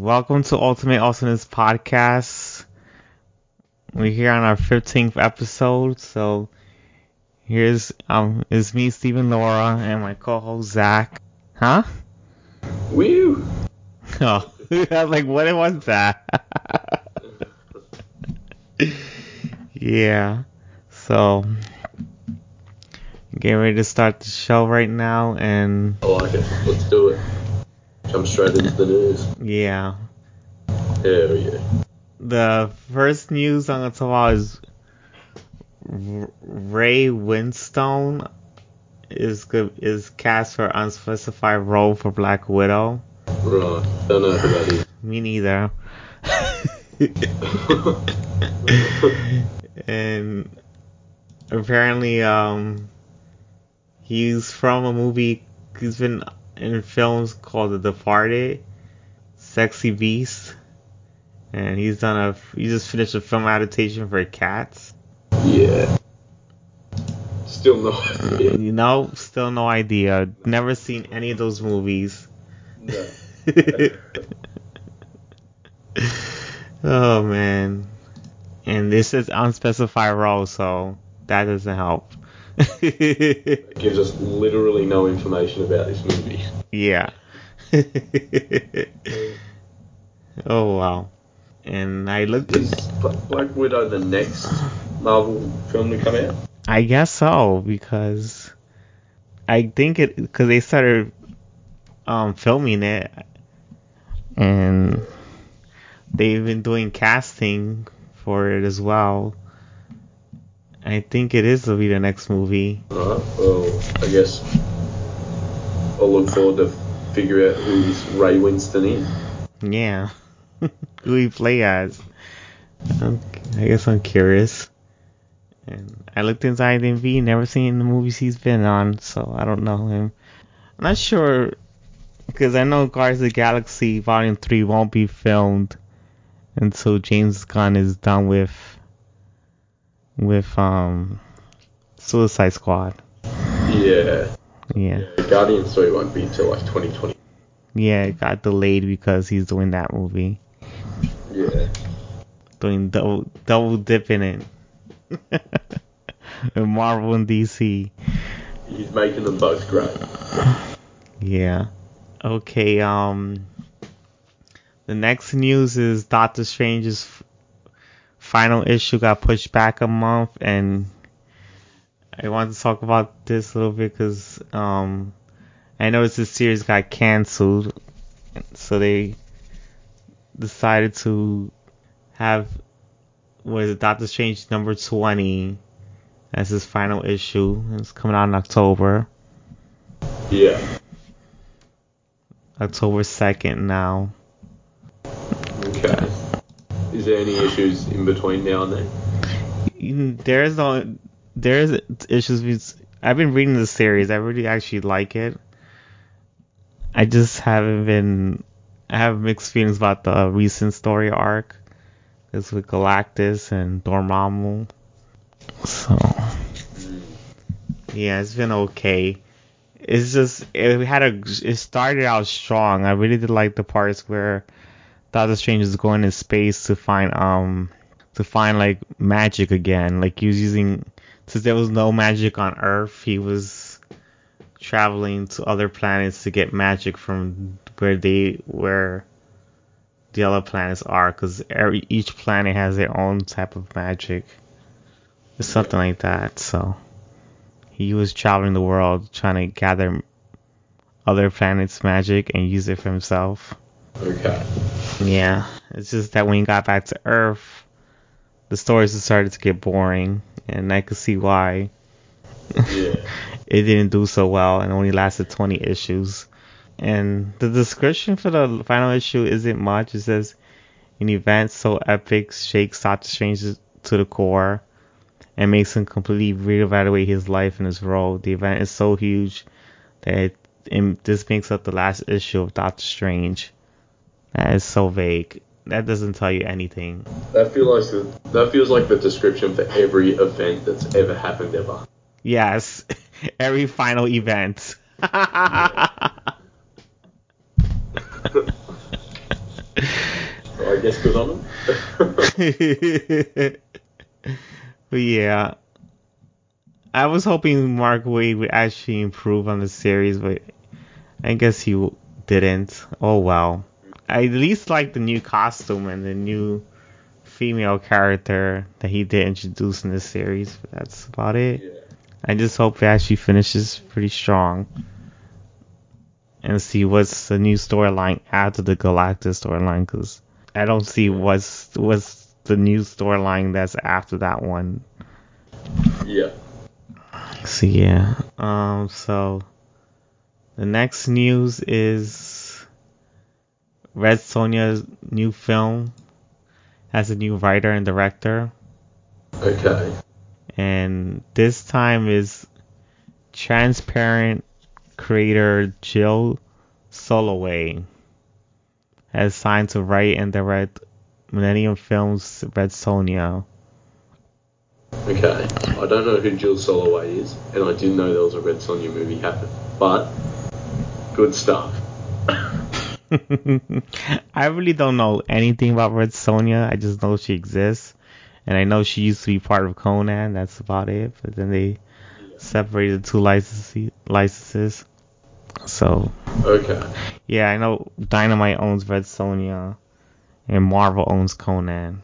Welcome to Ultimate Awesomeness Podcast. We're here on our 15th episode, so here's um is me, Stephen Laura, and my co-host Zach. Huh? Woo! Oh, I was like, what it was that? yeah. So, getting ready to start the show right now, and I like it. Let's do it. Jump straight into the news. yeah, Hell yeah. the first news on the about is Ray Winstone is is cast for unspecified role for Black Widow. Right. Don't know who that is. Me neither. and apparently, um, he's from a movie. He's been in films called The Departed, Sexy Beast, and he's done a. He just finished a film adaptation for Cats. yeah. Still no idea. Uh, you know, still no idea. Never seen any of those movies. No. oh man. And this is unspecified role, so that doesn't help. Gives us literally no information about this movie. yeah. oh wow. And I looked Is Bla- Black Widow the next Marvel film to come out? I guess so because I think it because they started um filming it and they've been doing casting for it as well. I think it is to be the next movie. Alright, well, I guess I'll look forward to figure out who this Ray Winstone is. Yeah, who he play as? I'm, I guess I'm curious. And I looked into IMDb, never seen the movies he's been on, so I don't know him. I'm not sure because I know Guardians of the Galaxy Volume Three won't be filmed until James Gunn is done with with um Suicide Squad. Yeah. Yeah, Guardians 3 won't be until like 2020. yeah, it got delayed because he's doing that movie, Yeah. doing double double dipping it. in Marvel and DC. He's making them both great. Yeah. Okay, um the next news is Doctor Strange's f- final issue got pushed back a month and I want to talk about this a little bit cuz um I noticed the series got canceled so they decided to have was Doctor Strange number 20 as his final issue. It's coming out in October. Yeah. October 2nd now. Is there any issues in between now and then? Mm, There's no, there's issues with. I've been reading the series. I really actually like it. I just haven't been. I have mixed feelings about the recent story arc. It's with Galactus and Dormammu. So yeah, it's been okay. It's just it had a. It started out strong. I really did like the parts where Doctor Strange is going in space to find um to find like magic again. Like he was using since there was no magic on Earth, he was traveling to other planets to get magic from where they where the other planets are, because every each planet has their own type of magic. It's something like that. So he was traveling the world trying to gather other planets' magic and use it for himself. Okay. Yeah, it's just that when he got back to Earth, the stories just started to get boring, and I could see why Yeah. it didn't do so well and only lasted 20 issues. And the description for the final issue isn't much. It says, an event so epic shakes Doctor Strange to the core and makes him completely reevaluate his life and his role. The event is so huge that it, it, this makes up the last issue of Doctor Strange. That is so vague. That doesn't tell you anything. That feels like the, that feels like the description for every event that's ever happened ever. Yes, every final event. So I guess good on them. yeah, I was hoping Mark Waid would actually improve on the series, but I guess he didn't. Oh well. I at least like the new costume and the new female character that he did introduce in this series, but that's about it. yeah. I just hope it actually finishes pretty strong. And see what's the new storyline after the Galactus storyline, because I don't see what's what's the new storyline that's after that one. Yeah. So yeah. Um. So the next news is Red Sonja's new film has a new writer and director, Okay. and this time is transparent creator Jill Soloway has signed to write and direct Millennium Films' Red Sonja. Okay. I don't know who Jill Soloway is, and I didn't know there was a Red Sonja movie happen. But good stuff. I really don't know anything about Red Sonja. I just know she exists, and I know she used to be part of Conan. That's about it. But then they separated the two licenses. Licenses. So Okay. yeah, I know Dynamite owns Red Sonja, and Marvel owns Conan.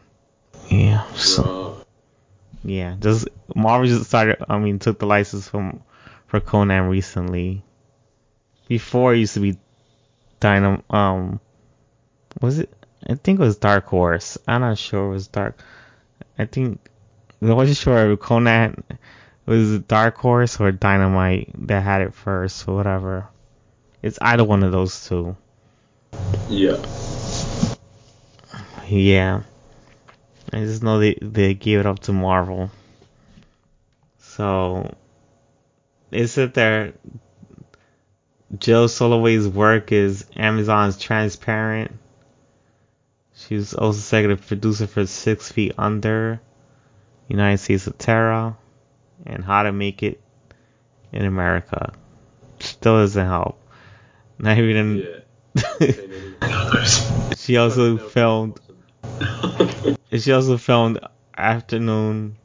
Yeah. So yeah, just Marvel just started. I mean, took the license from for Conan recently. Before it used to be Dynam. Um, was it? I think it was Dark Horse. I'm not sure it was Dark. I think I wasn't sure if Conan was Dark Horse or Dynamite that had it first or whatever. It's either one of those two. Yeah. Yeah. I just know they they gave it up to Marvel. So they said there Jill Soloway's work is Amazon's Transparent. She was also executive producer for Six Feet Under, United States of Tara, and How to Make It in America. Still doesn't help. Not even. Yeah. she also filmed. She also filmed Afternoon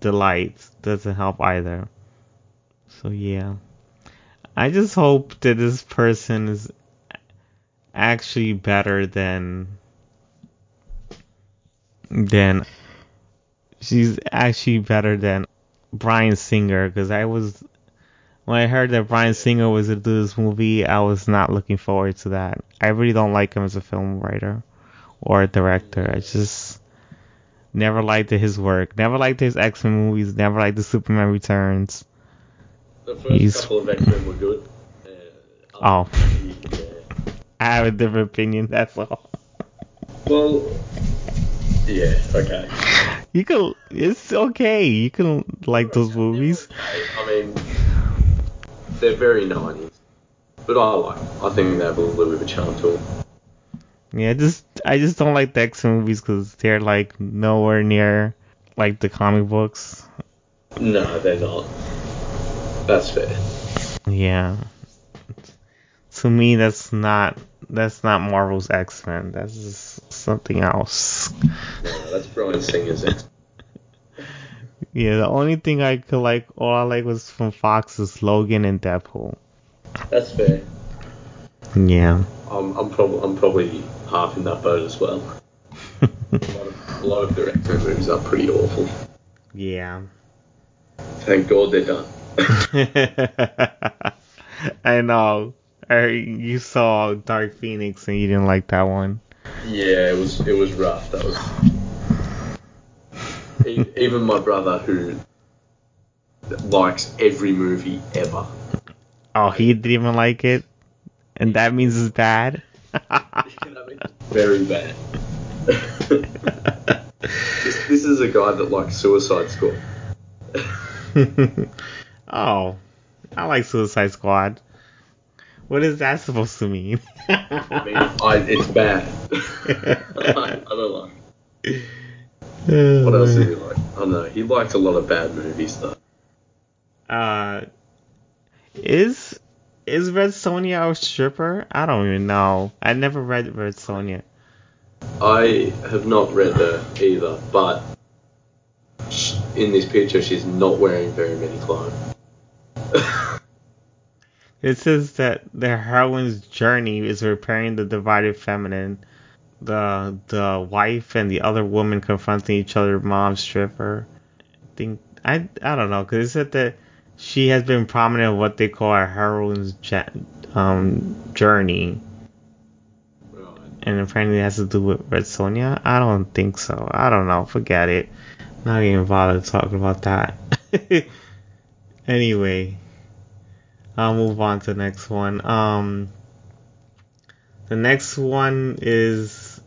Delights. Doesn't help either. So yeah. I just hope that this person is actually better than than she's actually better than Bryan Singer because I was when I heard that Bryan Singer was to do this movie, I was not looking forward to that. I really don't like him as a film writer or a director. I just never liked his work. Never liked his X Men movies. Never liked the Superman Returns. The first He's- couple of X Men were good. Uh, Oh. yeah. I have a different opinion. That's all. Well, yeah, okay. You can. It's okay. You can like those movies. I mean, they're very 90s. But I like them. I think they have a little bit of a charm to them. Yeah, just I just don't like the X movies because they're like nowhere near like the comic books. No, they're not. That's fair. Yeah. To me, that's not that's not Marvel's X Men. That's just something else. No, that's Bryan Singer's X. Yeah, the only thing I could like, all I like was from Fox is Logan and Deadpool. That's fair. Yeah. I'm, I'm, prob- I'm probably half in that boat as well. A lot of, a lot of X movies are pretty awful. yeah. Thank God they're done. I know. Er, you saw Dark Phoenix and you didn't like that one. Yeah, it was it was rough. That was even my brother who likes every movie ever. Oh, he didn't even like it, and that means it's bad. Very bad. this, this is a guy that likes Suicide Squad. Oh, I like Suicide Squad. What is that supposed to mean? I mean, I, it's bad. I, I don't know. What else did he like? I don't know. He liked a lot of bad movies though. Uh, is is Red Sonja a stripper? I don't even know. I never read Red Sonja. I have not read her either, but in this picture, she's not wearing very many clothes. It says that the heroine's journey is repairing the divided feminine. The the wife and the other woman confronting each other. Mom stripper. I think I I don't know because it said that she has been prominent in what they call a heroine's um, journey, and apparently it has to do with Red Sonja. I don't think so. I don't know. Forget it. Not even bother talking about that. anyway, I'll move on to the next one. Um, the next one is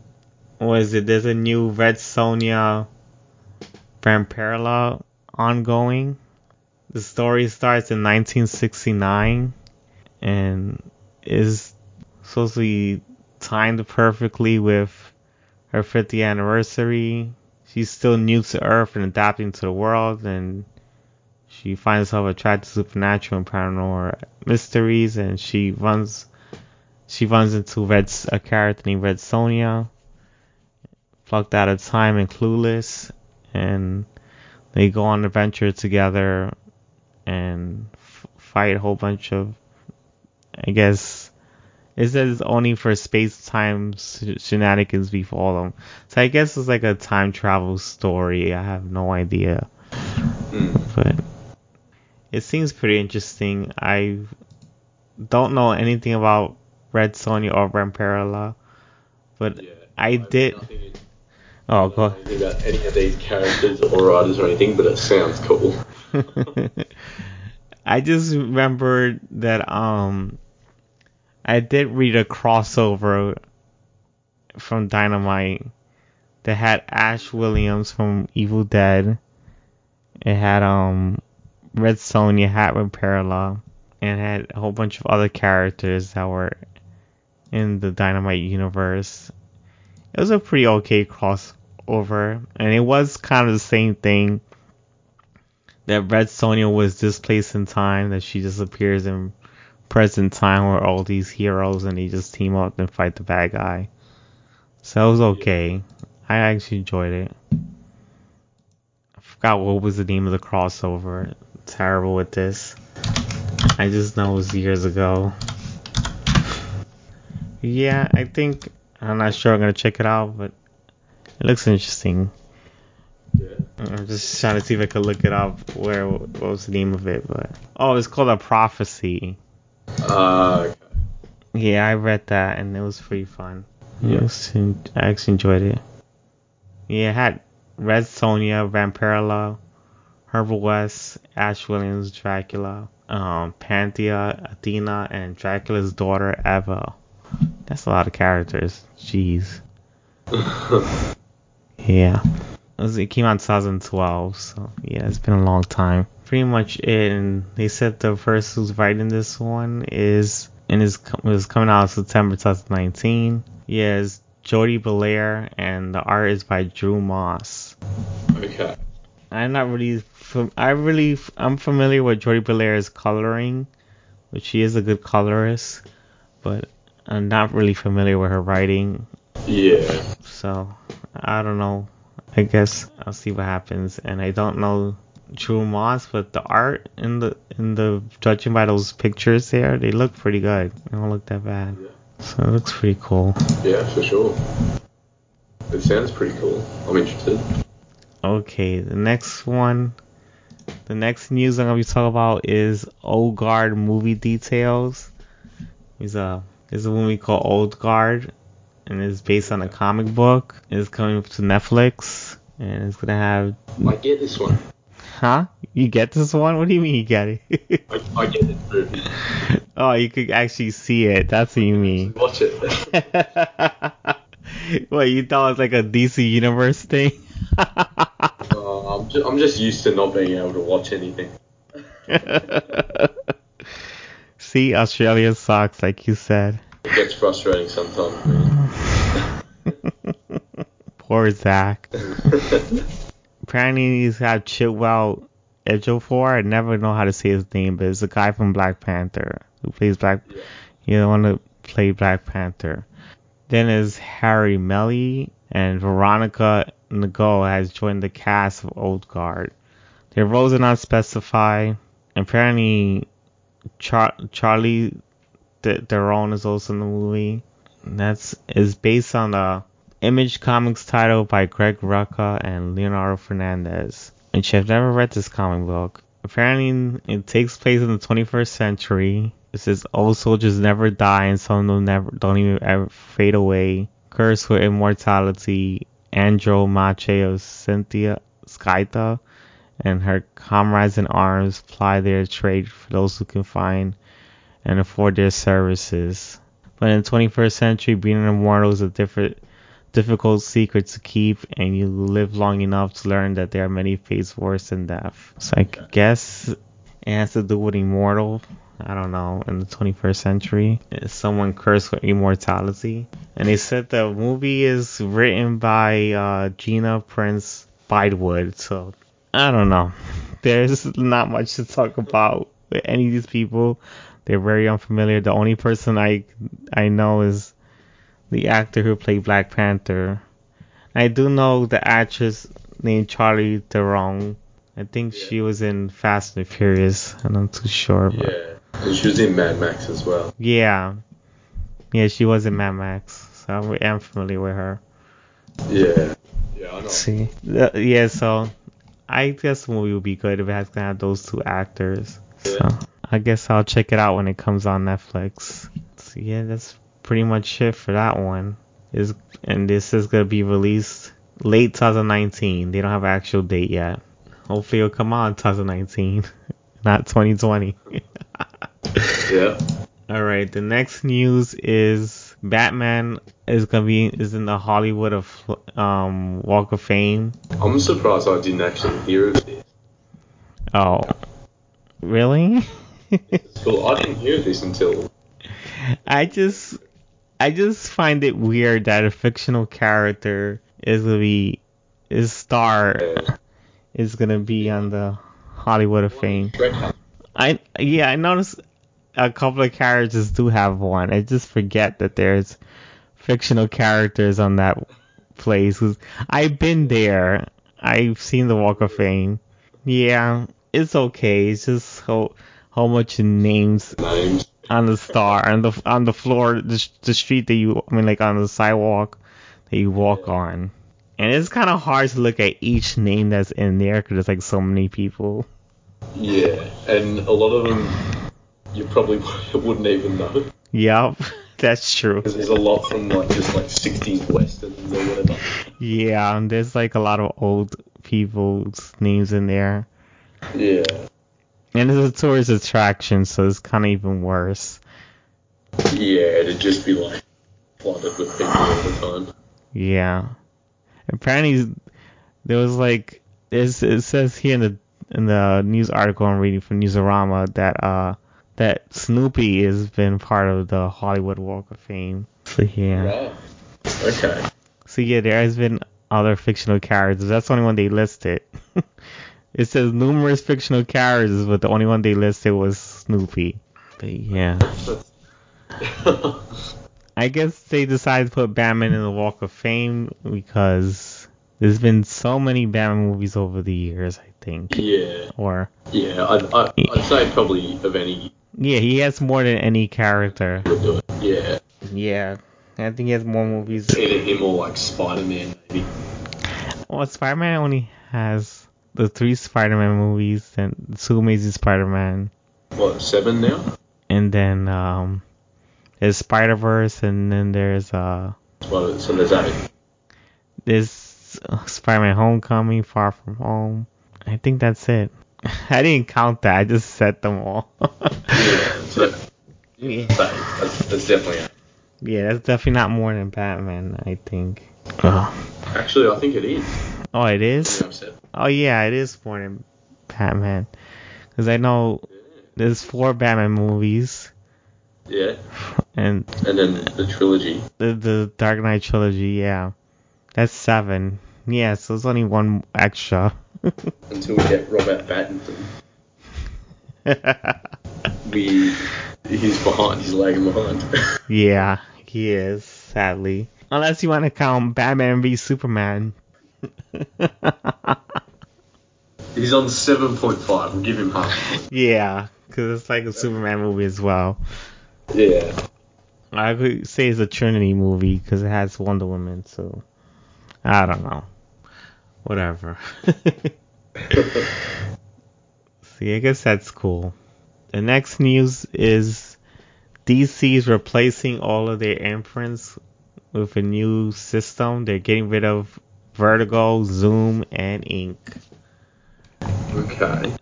what is it? There's a new Red Sonja Vampirella ongoing. The story starts in 1969 and is supposed to be timed perfectly with her 50th anniversary. She's still new to Earth and adapting to the world, and she finds herself attracted to supernatural and paranormal mysteries, and she runs she runs into Red a character named Red Sonja, plucked out of time and clueless, and they go on an adventure together and f- fight a whole bunch of I guess it says only for space time sh- shenanigans befall them. So I guess it's like a time travel story. I have no idea, Mm. but it seems pretty interesting. I don't know anything about Red Sonja or Vampirella, but Yeah. I have did. nothing Oh, god. don't know go. anything about any of these characters or writers or anything, but it sounds cool. I just remembered that um I did read a crossover from Dynamite that had Ash Williams from Evil Dead. It had um Red Sonja, had Vampirella, and had a whole bunch of other characters that were in the Dynamite universe. It was a pretty okay crossover, and it was kind of the same thing that Red Sonja was displaced in time, that she disappears in present time where all these heroes and they just team up and fight the bad guy. So it was okay. I actually enjoyed it. I forgot what was the name of the crossover. Terrible with this. I just know it was years ago. Yeah, I think I'm not sure I'm gonna check it out, but it looks interesting. Yeah. I'm just trying to see if I could look it up. Where what was the name of it? But oh, it's called a prophecy. Uh, okay. Yeah, I read that and it was pretty fun. Yeah. Was- I actually enjoyed it. Yeah, it had Red Sonja, Vampirella, Herbert West, Ash Williams, Dracula, um, Panthea, Athena, and Dracula's daughter Eva. That's a lot of characters. Jeez. Yeah. It, was, it came out in 2012, so yeah, it's been a long time. Pretty much it. And they said the person who's writing this one is and is was coming out in September 2019. Yeah, it's Jordie Bellaire, and the art is by Drew Moss. okay. I'm not really, fam- I really, I'm familiar with Jordie Bellaire's coloring, which she is a good colorist, but I'm not really familiar with her writing. Yeah. So I don't know. I guess I'll see what happens. And I don't know Drew Moss, but the art in the in the judging by those pictures there, they look pretty good. They don't look that bad. Yeah. So it looks pretty cool. Yeah, for sure. It sounds pretty cool. I'm interested. Okay, the next one. The next news I'm gonna be talking about is Old Guard movie details. It's a it's a movie called Old Guard, and it's based on a comic book. It's coming to Netflix, and it's gonna have. I get this one. Huh? You get this one? What do you mean you get it? I, I get movie. oh, you could actually see it. That's what you mean. Watch it. what you thought it was like a DC Universe thing? I'm, just, I'm just used to not being able to watch anything. See, Australia sucks, like you said. It gets frustrating sometimes. man. Poor Zach. Apparently, he's got Chiwetel Ejiofor. I never know how to say his name, but it's a guy from Black Panther who plays Black. Yeah. You don't want to play Black Panther. Then is Harry Melling and Veronica Ngo has joined the cast of Old Guard. Their roles are not specified. Apparently, Char- Charlie Theron is also in the movie. And that's is based on the Image Comics title by Greg Rucka and Leonardo Fernandez. And I've never read this comic book. Apparently, it takes place in the 21st century. It says old soldiers never die and some don't never don't even ever fade away. Cursed with immortality, Andromache of Cynthia Skyta and her comrades in arms ply their trade for those who can find and afford their services. But in the 21st century, being an immortal is a different, difficult secret to keep, and you live long enough to learn that there are many fates worse than death. So I guess it has to do with immortal. I don't know, in the 21st century. Someone cursed with immortality? And they said the movie is written by uh, Gina Prince Bythewood, so I don't know. There's not much to talk about with any of these people. They're very unfamiliar. The only person I I know is the actor who played Black Panther. I do know the actress named Charlie Theron. I think she was in Fast and Furious. I'm not too sure. But. Yeah, and she was in Mad Max as well. Yeah, yeah, she was in Mad Max, so I am familiar with her. Yeah, yeah, I know. See, uh, yeah, so I guess the movie would be good if it has to have those two actors. Yeah. So I guess I'll check it out when it comes on Netflix. So yeah, that's pretty much it for that one. Is and this is gonna be released late 2019. They don't have an actual date yet. Hopefully it'll come out in 2019, not 2020. yeah. All right. The next news is Batman is gonna be is in the Hollywood of um Walk of Fame. I'm surprised I didn't actually hear of this. Oh, really? well, I didn't hear this until. I just, I just find it weird that a fictional character is gonna be, his star yeah. is gonna be on the Hollywood of Fame. I yeah, I noticed a couple of characters do have one. I just forget that there's fictional characters on that place. I've been there. I've seen the Walk of Fame. Yeah, it's okay. It's just how how much names, on the star on the on the floor, the, the street that you I mean like on the sidewalk that you walk on. And it's kind of hard to look at each name that's in there because there's like so many people. Yeah, and a lot of them you probably wouldn't even know. Yep, that's true. Because there's a lot from like just like 60s westerns or whatever. Yeah, and there's like a lot of old people's names in there. Yeah. And it's a tourist attraction, so it's kind of even worse. Yeah, it'd just be like flooded with people all the time. Yeah. Apparently, there was like it says here in the in the news article I'm reading from Newsarama that uh that Snoopy has been part of the Hollywood Walk of Fame. So yeah. Wow. Okay. So yeah, there has been other fictional characters. That's the only one they listed. It says numerous fictional characters, but the only one they listed was Snoopy. But yeah. I guess they decided to put Batman in the Walk of Fame because there's been so many Batman movies over the years, I think. Yeah. Or. Yeah, I'd, I'd, I'd say probably of any. Yeah, he has more than any character. Yeah. Yeah. I think he has more movies. Either him or like Spider Man, maybe. Well, Spider Man only has the three Spider-Man movies and two Amazing Spider-Man. What seven now? And then um, there's Spider-Verse, and then there's uh. Well, so there's eight. There's uh, Spider-Man: Homecoming, Far From Home. I think that's it. I didn't count that. I just said them all. yeah, so, yeah. That's, that's definitely. Yeah, that's definitely not more than Batman. I think. Uh-huh. Actually, I think it is. Oh, it is. Oh yeah, it is more than Batman. Because I know there's four Batman movies. Yeah. And and then the trilogy. The the Dark Knight trilogy, yeah. That's seven. Yeah, so there's only one extra. Until we get Robert Pattinson. we he's behind. He's lagging behind. yeah, he is. sadly. Unless you want to count Batman v Superman. He's on 7.5. We'll give him half. Yeah, because it's like a Superman movie as well. Yeah. I could say it's a Trinity movie because it has Wonder Woman, so I don't know. Whatever. See, I guess that's cool. The next news is DC is replacing all of their imprints with a new system. They're getting rid of Vertigo, Zoom, and Ink. Okay.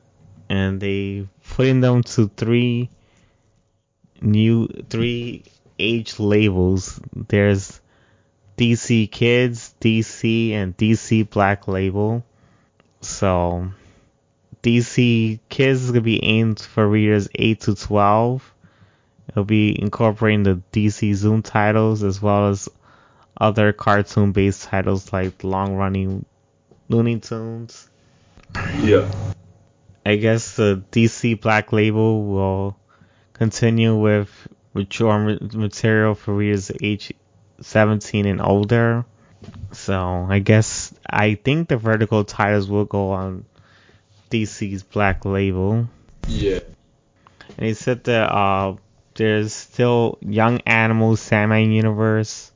And they putting them to three new three age labels. There's DC Kids, DC, and DC Black Label. So DC Kids is gonna be aimed for readers 8 to 12. It'll be incorporating the DC Zoom titles as well as other cartoon-based titles like long-running Looney Tunes. Yeah. I guess the DC Black Label will continue with mature material for readers age 17 and older. So I guess I think the Vertigo titles will go on DC's Black Label. Yeah. And he said that uh, there's still Young Animals, Sandman Universe,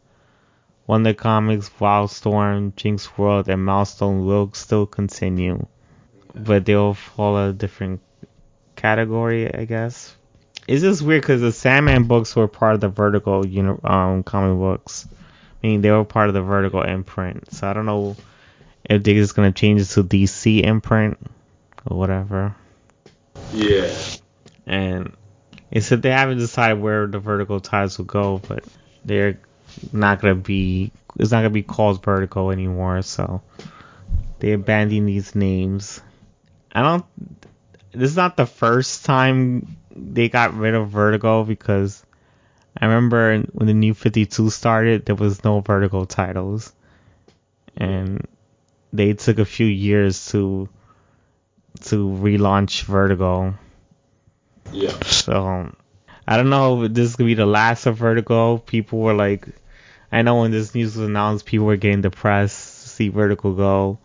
Wonder Comics, Wildstorm, Jinx World, and Milestone will still continue. But they'll follow a different category, I guess. It's just weird because the Sandman books were part of the Vertigo uni- um, comic books. I mean, they were part of the Vertigo imprint. So I don't know if they're just going to change it to DC imprint or whatever. Yeah. And it said they haven't decided where the Vertical ties will go, but they're not going to be, it's not going to be called Vertigo anymore. So they're abandoning these names. I don't, this is not the first time they got rid of Vertigo because I remember when the new 52 started, there was no Vertigo titles. And they took a few years to to relaunch Vertigo. Yeah. So I don't know if this is gonna be the last of Vertigo. People were like, I know when this news was announced, people were getting depressed to see Vertigo go.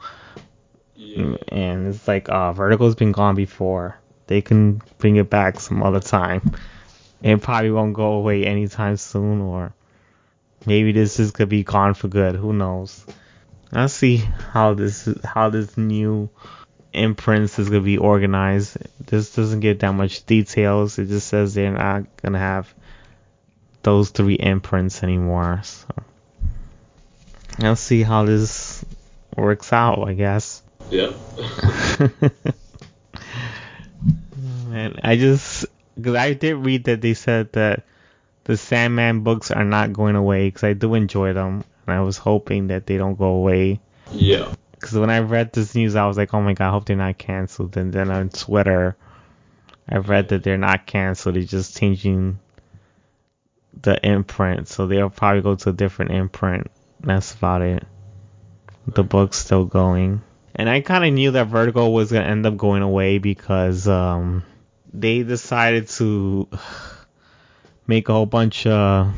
Yeah. And it's like, uh, Vertigo's been gone before. They can bring it back some other time. It probably won't go away anytime soon, or maybe this is gonna be gone for good. Who knows? I'll see how this how this new imprints is gonna be organized. This doesn't get that much details. It just says they're not gonna have those three imprints anymore. So I'll see how this works out. I guess. Yeah. And I just because I did read that they said that the Sandman books are not going away because I do enjoy them, and I was hoping that they don't go away. yeah. Because when I read this news, I was like, oh my god, I hope they're not canceled. And then on Twitter, I read that they're not canceled. They're just changing the imprint, so they'll probably go to a different imprint. That's about it. The book's still going. And I kind of knew that Vertigo was going to end up going away because um, they decided to make a whole bunch of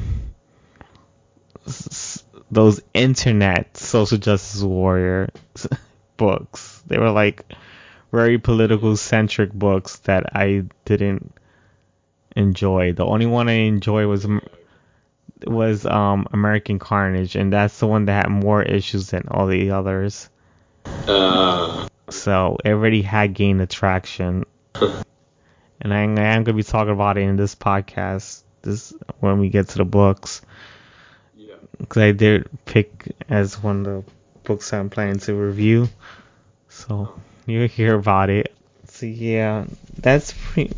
those internet social justice warrior books. They were like very political centric books that I didn't enjoy. The only one I enjoyed was was um American Carnage, and that's the one that had more issues than all the others. Uh, So it already had gained attraction. and I, I am gonna be talking about it in this podcast. This when we get to the books, yeah. because I did pick as one of the books I'm planning to review. So oh. you'll hear about it. So yeah, that's pretty.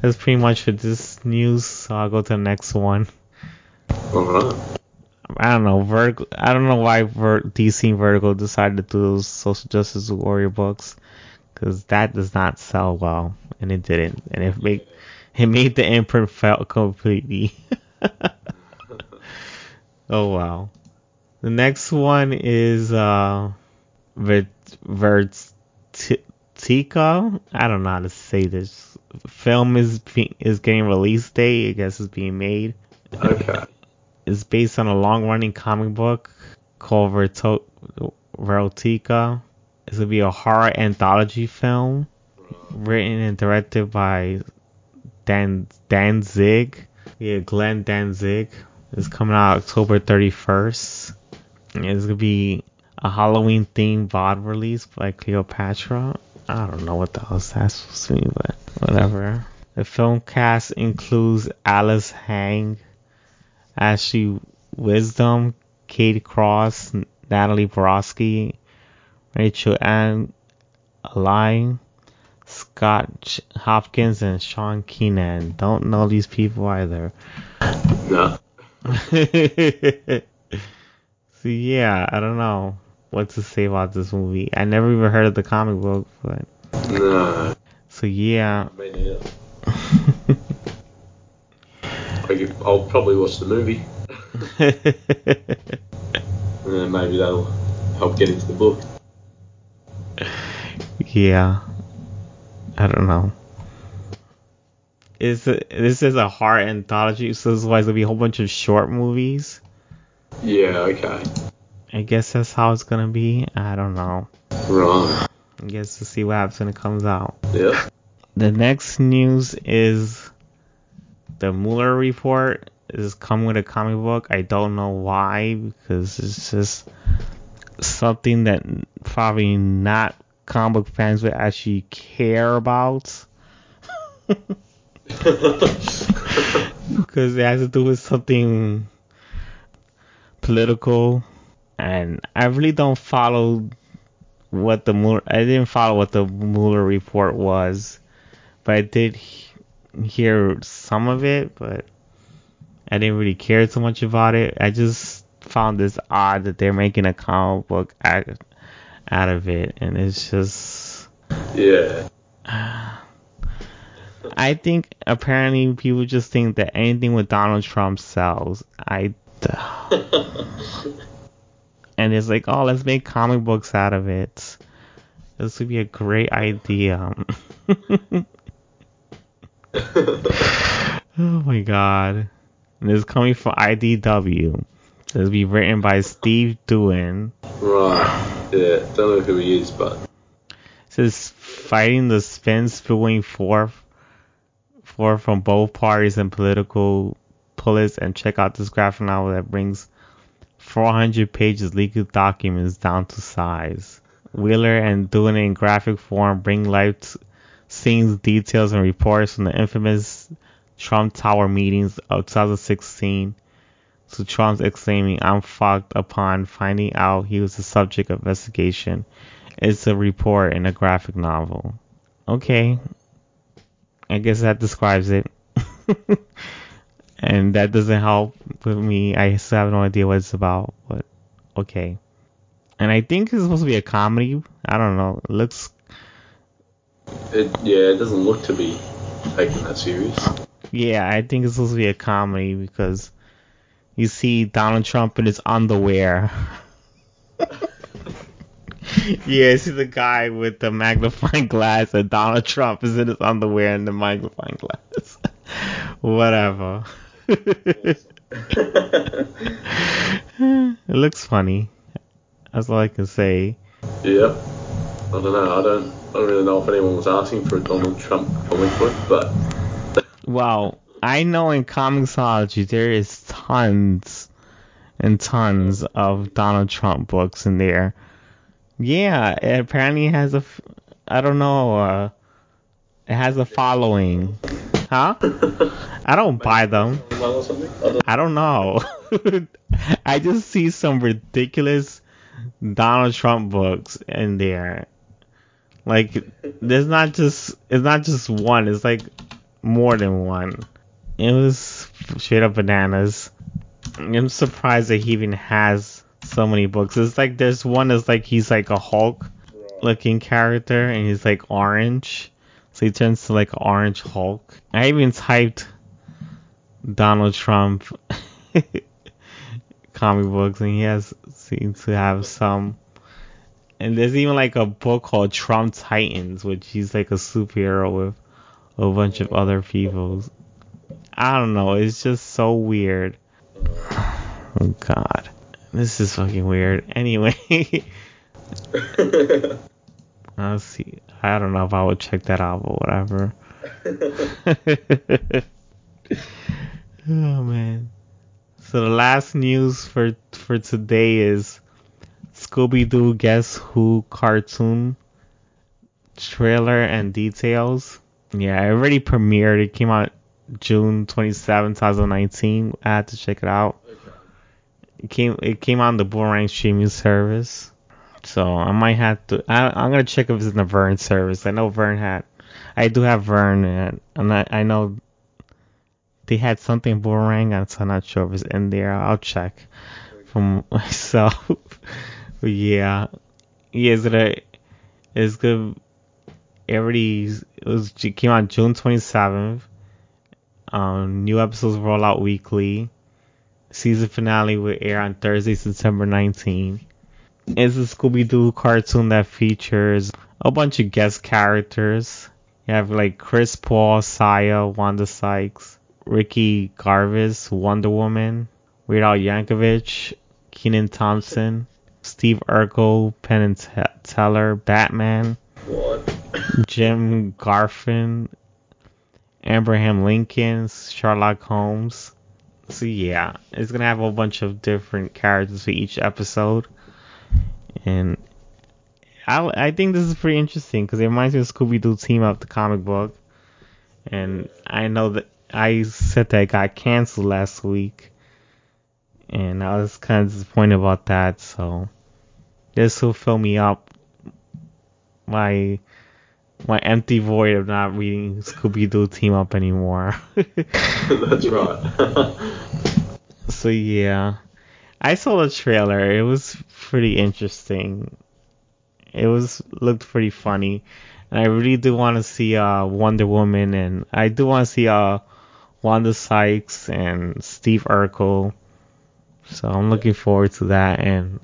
That's pretty much for this news. So I'll go to the next one. Alright. I don't know. Vertigo. I don't know why Ver- DC and Vertigo decided to do those social justice warrior books, because that does not sell well, and it didn't, and it made it made the imprint felt completely. oh wow. The next one is uh, Vert Vertica. I don't know how to say this. Film is be- is getting release date. I guess it's being made. Okay. it's based on a long-running comic book called Verto- Verotica. It's gonna be a horror anthology film written and directed by Dan Danzig. Yeah, Glenn Danzig. It's coming out October 31st. It's gonna be a Halloween themed VOD release by Cleopatra. I don't know what the hell that's supposed to mean, but whatever. The film cast includes Alice Hang, Ashley Wisdom, Kate Cross, Natalie Borowski, Rachel Ann Aline, Scott Hopkins, and Sean Keenan. Don't know these people either. No. so yeah, I don't know what to say about this movie. I never even heard of the comic book, but No. so yeah. I give, I'll probably watch the movie. And maybe that'll help get into the book. yeah. I don't know. Is this is a horror anthology, so this is why there's gonna be a whole bunch of short movies. Yeah, okay. I guess that's how it's gonna be. I don't know. Right. I guess to see what happens when it comes out. Yeah. The next news is the Mueller report is coming with a comic book. I don't know why because it's just something that probably not comic fans would actually care about because it has to do with something political and I really don't follow what the Mueller, I didn't follow what the Mueller report was, but I did he- hear some of it, but I didn't really care too much about it. I just found this odd that they're making a comic book out, out of it, and it's just. Yeah. I think apparently people just think that anything with Donald Trump sells. I. and it's like, oh, let's make comic books out of it. This would be a great idea. oh my god. And it's coming from IDW. It'll be written by Steve Duin. right. Yeah. Don't know who he is, but It says fighting the spin spewing forth, forth from both parties and political pullets, and check out this graphic novel that brings 400 pages legal documents down to size. Wheeler and Duin in graphic form bring life to scenes, details, and reports from the infamous Trump Tower meetings of 2016 to Trump's exclaiming, I'm fucked upon finding out he was the subject of investigation. It's a report in a graphic novel. Okay. I guess that describes it. and that doesn't help with me. I still have no idea what it's about, but okay. And I think it's supposed to be a comedy. I don't know. It looks it, yeah, it doesn't look to be taken that serious. Yeah, I think it's supposed to be a comedy because you see Donald Trump in his underwear. yeah, see the guy with the magnifying glass, and Donald Trump is in his underwear and the magnifying glass. Whatever. it looks funny. That's all I can say. Yep. I don't know. I don't. I don't really know if anyone was asking for a Donald Trump comic book, but Well, I know in Comixology there is tons and tons of Donald Trump books in there. Yeah, it apparently has a, I don't know, uh, it has a following. Huh? I don't buy them. I don't know. I just see some ridiculous Donald Trump books in there. Like there's not just it's not just one, it's like more than one. It was straight up bananas. I'm surprised that he even has so many books. It's like there's one that's like he's like a Hulk looking character and he's like orange. So he turns to like orange Hulk. I even typed Donald Trump comic books and he has seems to have some and there's even like a book called Trump Titans, which he's like a superhero with a bunch of other people. I don't know, it's just so weird. Oh God, this is fucking weird. Anyway, I'll see. I don't know if I would check that out, but whatever. oh man. So the last news for for today is Scooby Doo Guess Who cartoon trailer and details. Yeah, it already premiered. It came out June 27, 2019. I had to check it out. It came it came on the Boomerang streaming service. So I might have to. I, I'm gonna check if it's in the VRV service. I know VRV had. I do have VRV, and, I, I know they had something Boomerang, and so I'm not sure if it's in there. I'll check from myself. yeah, yeah, is it a? It's good. Already it was it came out June 27th. Um, new episodes roll out weekly. Season finale will air on Thursday, September 19th. It's a Scooby Doo cartoon that features a bunch of guest characters. You have like Chris Paul, Saya, Wanda Sykes, Ricky Gervais, Wonder Woman, Weird Al Yankovic, Kenan Thompson, Steve Urkel, Penn and Teller, Batman? Jim Garfin, Abraham Lincoln, Sherlock Holmes. So yeah, it's gonna have a bunch of different characters for each episode, and I I think this is pretty interesting because it reminds me of Scooby Doo Team Up, the comic book, and I know that I said that got canceled last week, and I was kind of disappointed about that. So this will fill me up my my empty void of not reading Scooby Doo Team Up anymore. That's right. so yeah, I saw the trailer. It was pretty interesting. It was looked pretty funny, and I really do want to see uh Wonder Woman, and I do want to see uh Wanda Sykes and Steve Urkel. So I'm looking forward to that, and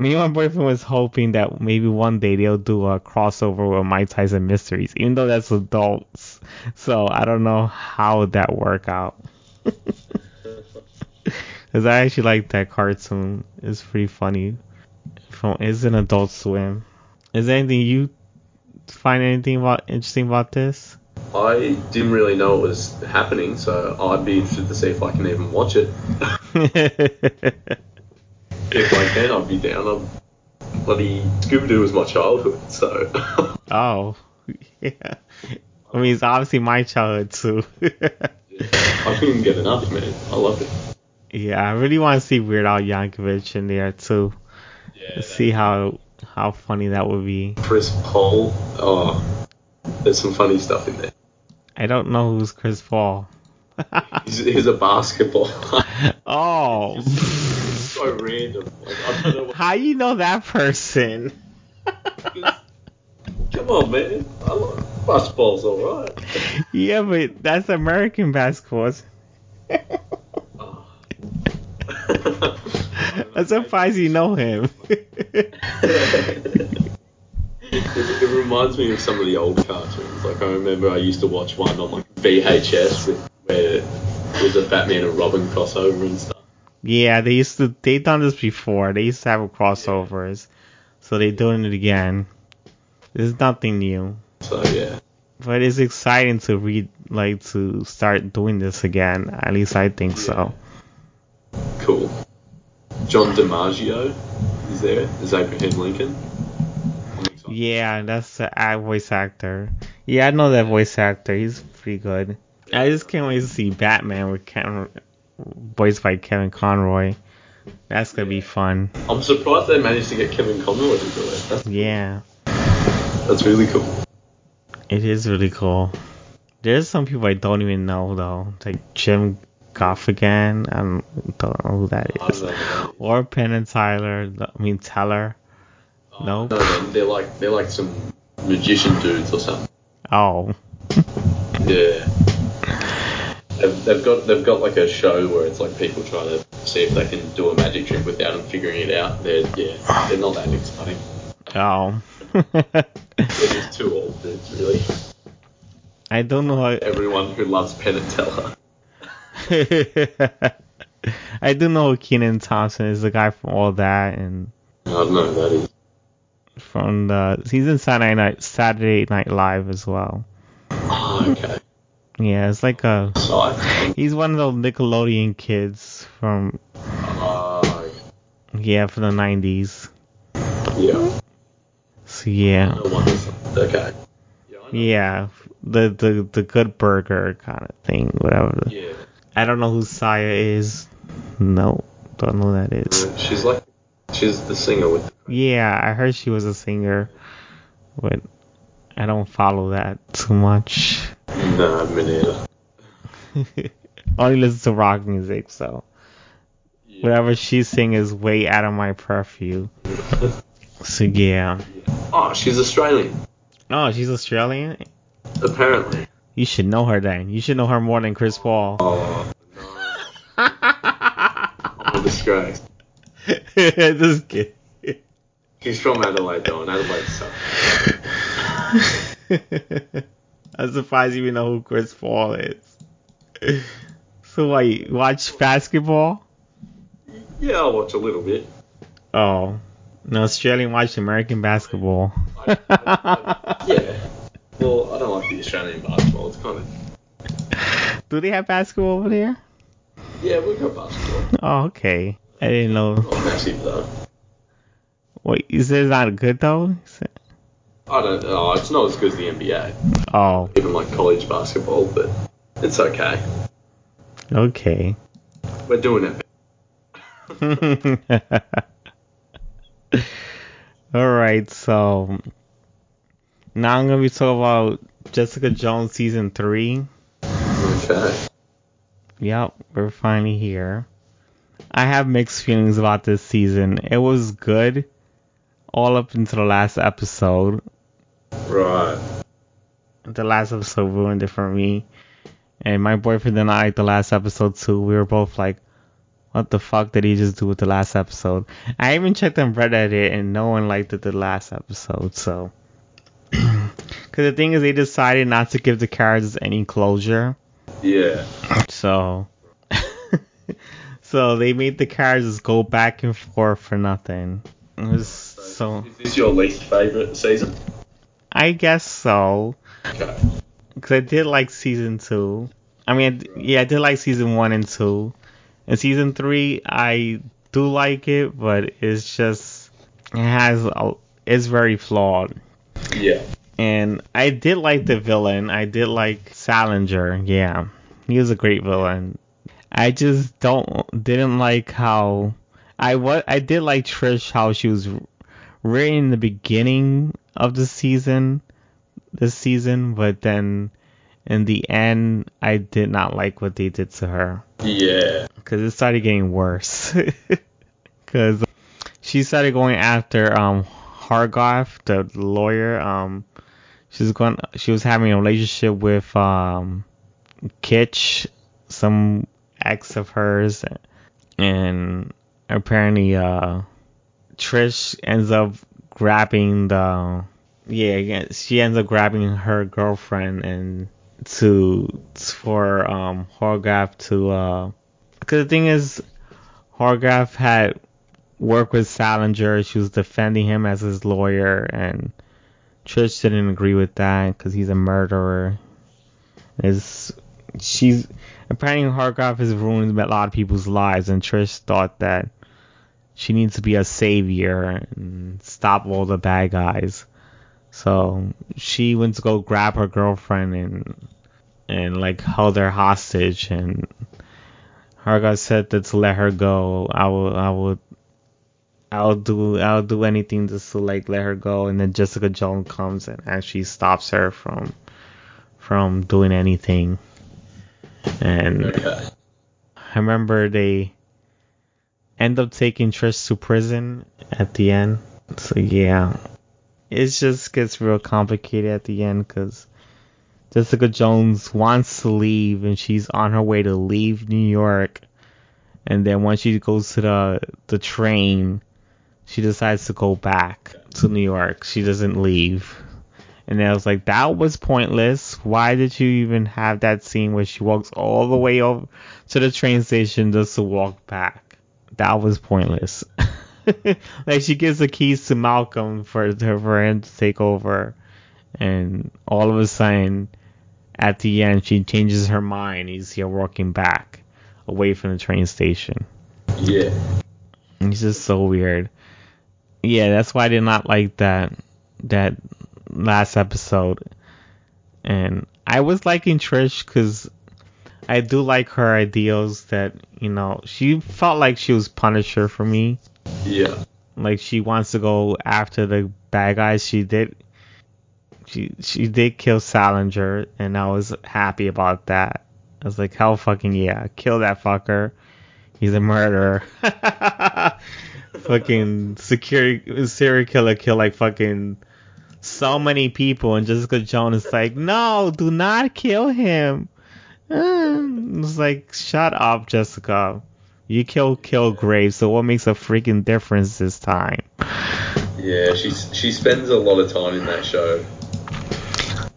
me and my boyfriend was hoping that maybe one day they'll do a crossover with Mike Tyson Mysteries, even though that's adults. So I don't know how would that work out. Cause I actually like that cartoon. It's pretty funny. From it's an Adult Swim. Is there anything you find anything about interesting about this? I didn't really know it was happening, so I'd be interested to see if I can even watch it. if I can, I'd be down. I'm bloody Scooby Doo was my childhood, so. oh, yeah. I mean, it's obviously my childhood too. I couldn't get enough, man. I love it. Yeah, I really want to see Weird Al Yankovic in there too. Yeah. See how how funny that would be. Chris Paul. Oh, there's some funny stuff in there. I don't know who's Chris Paul. He's, he's a basketball. oh. So random. Like, I don't know what. How you know that person? Come on, man. I like, basketball's alright. yeah, but that's American basketball. Oh. I'm surprised you know him. it, it reminds me of some of the old cartoons. Like I remember I used to watch one on like VHS with, where it was a Batman and Robin crossover and stuff. Yeah, they used to. They done this before. They used to have crossovers, so they doing it again. There's nothing new, So yeah, but it's exciting to read, like to start doing this again. At least I think so. cool. John DiMaggio is there as Abraham Lincoln. Yeah, that's the voice actor. Yeah, I know that voice actor. He's pretty good. I just can't wait to see Batman with Kevin, voiced by Kevin Conroy. That's gonna be fun. I'm surprised they managed to get Kevin Conroy to do it. That's, Yeah, that's really cool. it is really cool. There's some people I don't even know though, like Jim Gaffigan. I don't, know who that is. Or Penn and Tyler. I mean Teller. Oh, nope. No, man, they're like they're like some magician dudes or something. Oh. Yeah. They've, they've got they've got like a show where it's like people trying to see if they can do a magic trick without them figuring it out. They're yeah, they're not that exciting. Oh. They're just two old dudes, really. I don't know how. Everyone who loves Penn and Teller. I do know Kenan Thompson is the guy from all that and I don't know who that is. from the he's in Saturday Night Saturday Night Live as well. Oh, okay. Yeah, it's like a he's one of those Nickelodeon kids from Oh, yeah from the nineties. yeah. So yeah. Okay. Yeah. Yeah, the the the good burger kind of thing, whatever. Yeah. I don't know who Saya is. No, don't know who that is. Uh, She's like, she's the singer with. Yeah, I heard she was a singer, but I don't follow that too much. Me neither. Only listen to rock music, so Yeah. whatever she sing is way out of my purview. So yeah. Oh, she's Australian. Oh, she's Australian. Apparently. You should know her then. You should know her more than Chris Paul. Oh no. I'm. Just kidding. She's from Adelaide though, and Adelaide sucks. I'm surprised you even know who Chris Paul is. So what, you watch basketball? Yeah, I'll watch a little bit. Oh. No, Australian watch American basketball. I, I, yeah. Well, I don't like the Australian basketball. It's kind of. Do they have basketball over there? Yeah, we've got basketball. Oh, okay. I didn't know. Not massive though. Wait, said it's not good though? I don't. Oh, it's not as good as the NBA. Oh, Even like college basketball, but it's okay. okay. We're doing it. Alright, so now I'm gonna be talking about Jessica Jones season three. Okay. Yep, we're finally here. I have mixed feelings about this season. It was good all up until the last episode. Right. The last episode ruined it for me. And my boyfriend and I, the last episode too, we were both like, what the fuck did he just do with the last episode? I even checked on Reddit and no one liked it the last episode, so. Because the thing is, they decided not to give the characters any closure. Yeah. So, so they made the characters go back and forth for nothing. It was so. Is this your least favorite season? I guess so, because I did like season two. I mean, yeah, I did like season one and two, and season three I do like it, but it's just it has a, it's very flawed. Yeah. And I did like the villain. I did like Sallinger. Yeah, he was a great villain. I just don't didn't like how I what I did like Trish how she was right in the beginning of the season, this season, but then in the end I did not like what they did to her Yeah. because it started getting worse. Because she started going after um Hargoff, the lawyer. Um, she was going. She was having a relationship with um Kith, some ex of hers, and apparently uh Trish ends up grabbing the yeah she ends up grabbing her girlfriend and to for um Horgaff to uh because the thing is Horgaff had worked with Sallinger she was defending him as his lawyer and Trish didn't agree with that because he's a murderer. Is she's apparently Horgaff has ruined a lot of people's lives and Trish thought that she needs to be a savior and stop all the bad guys. So she went to go grab her girlfriend and and like held her hostage and Harga said that to let her go. I will I will I'll do I'll do anything just to like let her go and then Jessica Jones comes and actually stops her from from doing anything. And I remember they end up taking Trish to prison at the end. So yeah, it just gets real complicated at the end because Jessica Jones wants to leave and she's on her way to leave New York, and then once she goes to the the train, she decides to go back to New York. She doesn't leave. And then I was like, that was pointless. Why did you even have that scene where she walks all the way over to the train station just to walk back? That was pointless. like she gives the keys to Malcolm for for him to take over, and all of a sudden, at the end, she changes her mind. He's here walking back away from the train station. Yeah. It's just so weird. Yeah, that's why I did not like that that last episode. And I was liking Trish because I do like her ideals that, you know, she felt like she was Punisher for me. Yeah. Like she wants to go after the bad guys. She did. She she did kill Sallinger, and I was happy about that. I was like, hell fucking yeah, kill that fucker. He's a murderer. fucking security serial killer kill like fucking so many people, and Jessica Jones is like, no, do not kill him. Uh, it's like, shut up, Jessica. You killed Kilgrave, so what makes a freaking difference this time? Yeah, she's she spends a lot of time in that show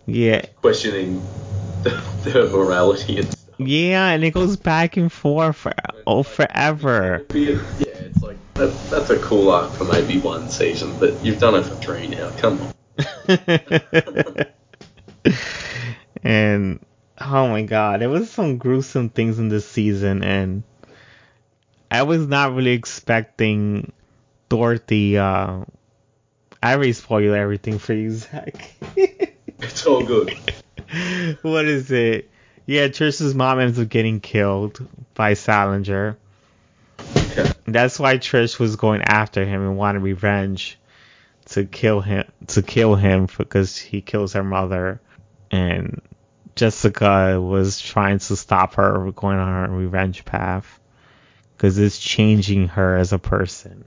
Yeah, questioning the, the morality and stuff. yeah, and it goes back and forth for oh forever. Yeah, it's like that, that's a cool arc for maybe one season, but you've done it for three now. Come on. and oh my god, there was some gruesome things in this season, and I was not really expecting Dorothy. Uh, I already spoiled everything for you, Zach. It's all good. what is it? Yeah, Trish's mom ends up getting killed by Sallinger. Okay. That's why Trish was going after him and wanted revenge to kill him to kill him because he kills her mother and Jessica was trying to stop her going on her revenge path because it's changing her as a person.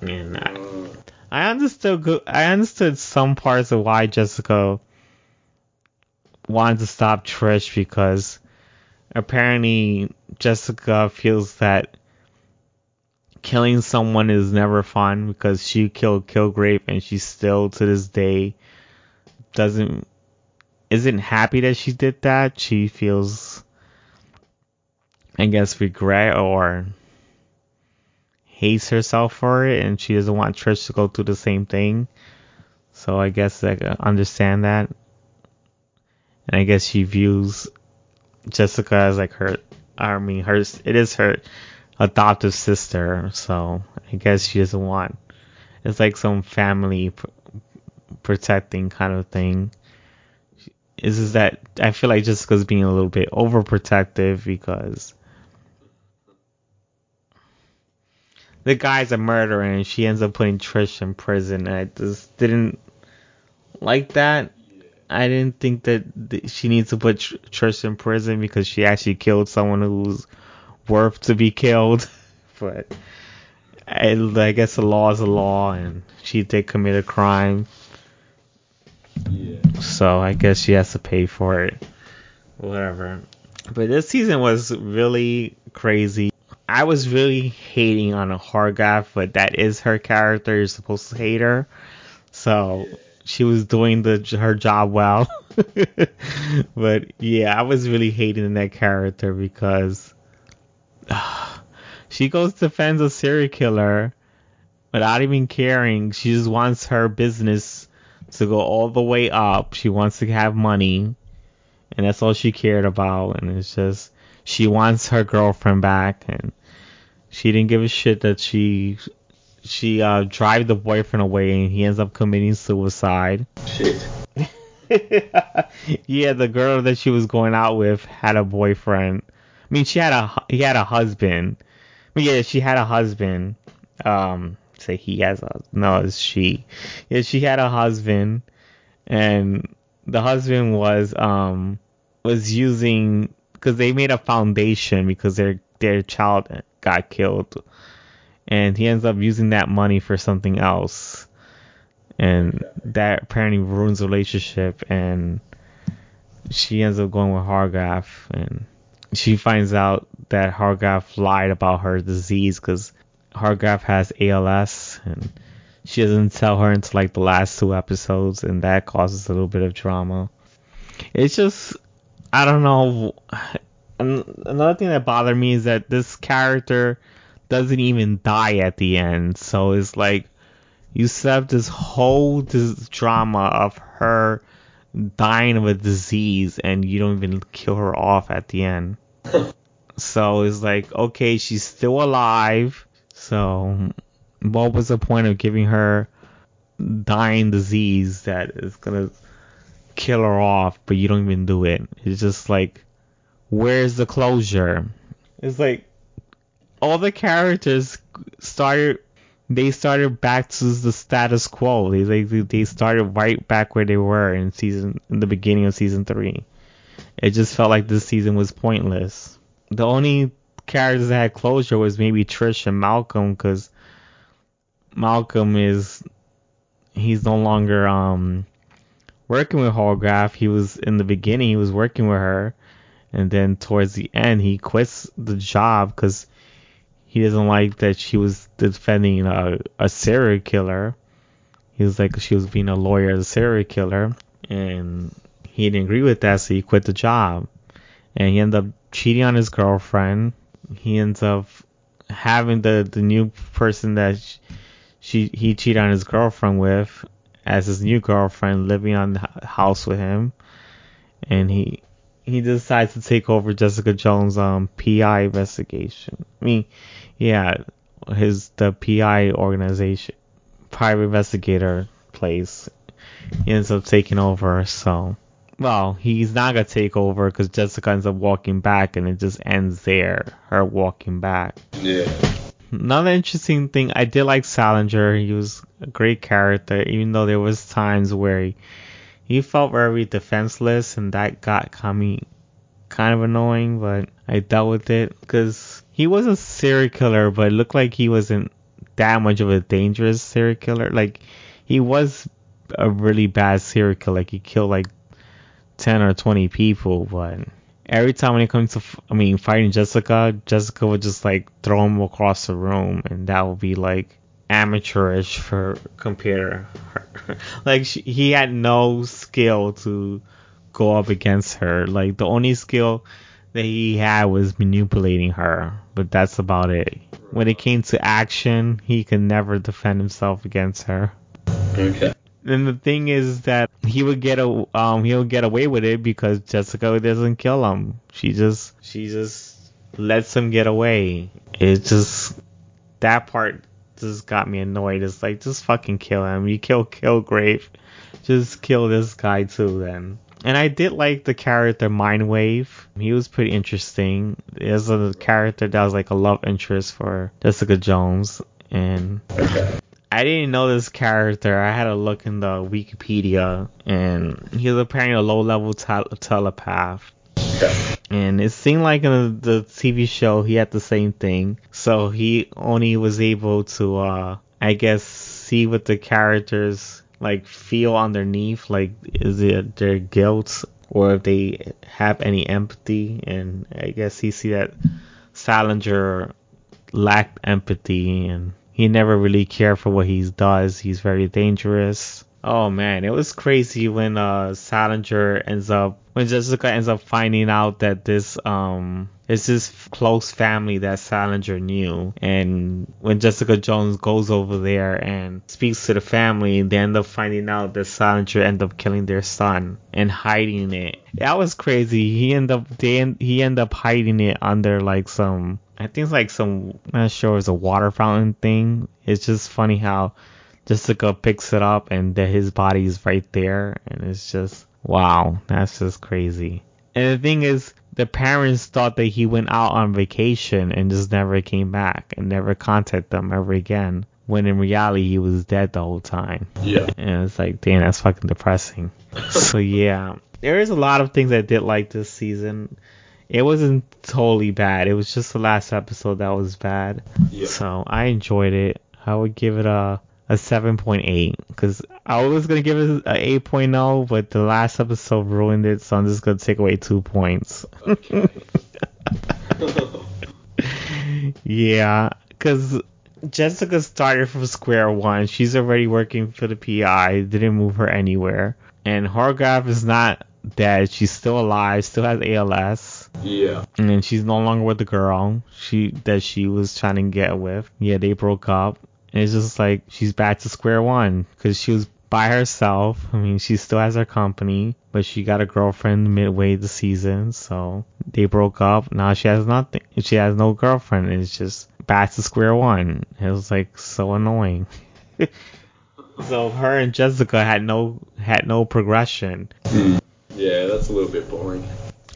And I, I understood I understood some parts of why Jessica wanted to stop Trish because apparently Jessica feels that killing someone is never fun because she killed Kilgrave and she still to this day doesn't isn't happy that she did that. She feels I guess regret or hates herself for it and she doesn't want Trish to go through the same thing. So I guess I understand that. And I guess she views Jessica as like her I mean her it is her adoptive sister, so I guess she doesn't want it's like some family pr- protecting kind of thing. Is is that I feel like Jessica's being a little bit overprotective because the guy's a murderer and she ends up putting Trish in prison. I just didn't like that. I didn't think that th- she needs to put Tr- Trish in prison because she actually killed someone who's worth to be killed. but I, I guess the law is a law, and she did commit a crime, so I guess she has to pay for it. Whatever. But this season was really crazy. I was really hating on a Hargaff, but that is her character. You're supposed to hate her, so she was doing the her job well. but yeah, I was really hating that character because she goes defends a serial killer without even caring. She just wants her business to go all the way up. She wants to have money, and that's all she cared about. And it's just she wants her girlfriend back, and she didn't give a shit that she she uh drive the boyfriend away, and he ends up committing suicide. Shit. yeah, the girl that she was going out with had a boyfriend. I mean, she had a he had a husband. I mean, yeah, she had a husband. Um, say he has a no, it's she. Yeah, she had a husband, and the husband was um was using because they made a foundation because their their child got killed, and he ends up using that money for something else and that apparently ruins the relationship and she ends up going with Hargaff and she finds out that Hargaff lied about her disease because Hargaff has ALS and she doesn't tell her until like the last two episodes, and that causes a little bit of drama. It's just I don't know. Another thing that bothered me is that this character doesn't even die at the end, so it's like you set up this whole this drama of her dying of a disease and you don't even kill her off at the end. so it's like, okay, she's still alive. So what was the point of giving her dying disease that is gonna kill her off, but you don't even do it? It's just like, where's the closure? It's like all the characters started they started back to the status quo. They they they started right back where they were in season in the beginning of season three. It just felt like this season was pointless. The only characters that had closure was maybe Trish and Malcolm, because Malcolm is he's no longer um working with Holograph. He was in the beginning he was working with her, and then towards the end he quits the job because he doesn't like that she was defending a, a serial killer. He was like she was being a lawyer as a serial killer, and he didn't agree with that, so he quit the job. And he ended up cheating on his girlfriend. He ends up having the the new person that she, she he cheated on his girlfriend with as his new girlfriend living on the house with him, and he he decides to take over Jessica Jones' um PI investigation. I mean, yeah, his the PI organization, private investigator place. He ends up taking over. So, well, he's not gonna take over because Jessica ends up walking back, and it just ends there. Her walking back. Yeah. Another interesting thing, I did like Sallinger. He was a great character, even though there was times where he, he felt very defenseless, and that got kind of annoying. But I dealt with it because he was a serial killer, but it looked like he wasn't that much of a dangerous serial killer. Like he was a really bad serial killer. Like he killed like ten or twenty people, but every time when it comes to, I mean, fighting Jessica, Jessica would just like throw him across the room, and that would be like amateurish for compared her. like she, he had no skill to go up against her. Like the only skill that he had was manipulating her, but that's about it. When it came to action, he could never defend himself against her. Okay. And the thing is that he would get a um he'll get away with it because Jessica doesn't kill him. She just she just lets him get away. It just that part just got me annoyed. It's like just fucking kill him. You kill kill Kilgrave, just kill this guy too then. And I did like the character Mindwave. He was pretty interesting. There's a character that was like a love interest for Jessica Jones. And I didn't know this character. I had to look in the Wikipedia. And he was apparently a low level te- telepath. And it seemed like in the, the TV show he had the same thing. So he only was able to, uh, I guess, see what the characters like feel underneath like is it their guilt or if they have any empathy and i guess he see that sallinger lacked empathy and he never really cared for what he does. He's very dangerous oh man it was crazy when uh sallinger ends up when jessica ends up finding out that this um it's this close family that Sallinger knew. And when Jessica Jones goes over there and speaks to the family, they end up finding out that Sallinger ended up killing their son and hiding it. That was crazy. He ended up they end, he ended up hiding it under like some I think it's like some I'm not sure it's a water fountain thing. It's just funny how Jessica picks it up and that his body is right there and it's just wow, that's just crazy. And the thing is, the parents thought that he went out on vacation and just never came back and never contacted them ever again. When in reality he was dead the whole time. Yeah. And it's like, damn, that's fucking depressing. so yeah, there is a lot of things I did like this season. It wasn't totally bad. It was just the last episode that was bad. Yeah. So I enjoyed it. I would give it a a 7.8 because I was gonna give it a 8.0, but the last episode ruined it, so I'm just gonna take away two points. Okay. yeah, because Jessica started from square one. She's already working for the PI. Didn't move her anywhere. And Horvath is not dead. She's still alive. Still has ALS. Yeah. And she's no longer with the girl she that she was trying to get with. Yeah, they broke up. And it's just like she's back to square one because she was by herself. I mean, she still has her company, but she got a girlfriend midway the season, so they broke up. Now she has nothing. She has no girlfriend. It's just back to square one. It was like so annoying. so her and Jessica had no had no progression. Yeah, that's a little bit boring.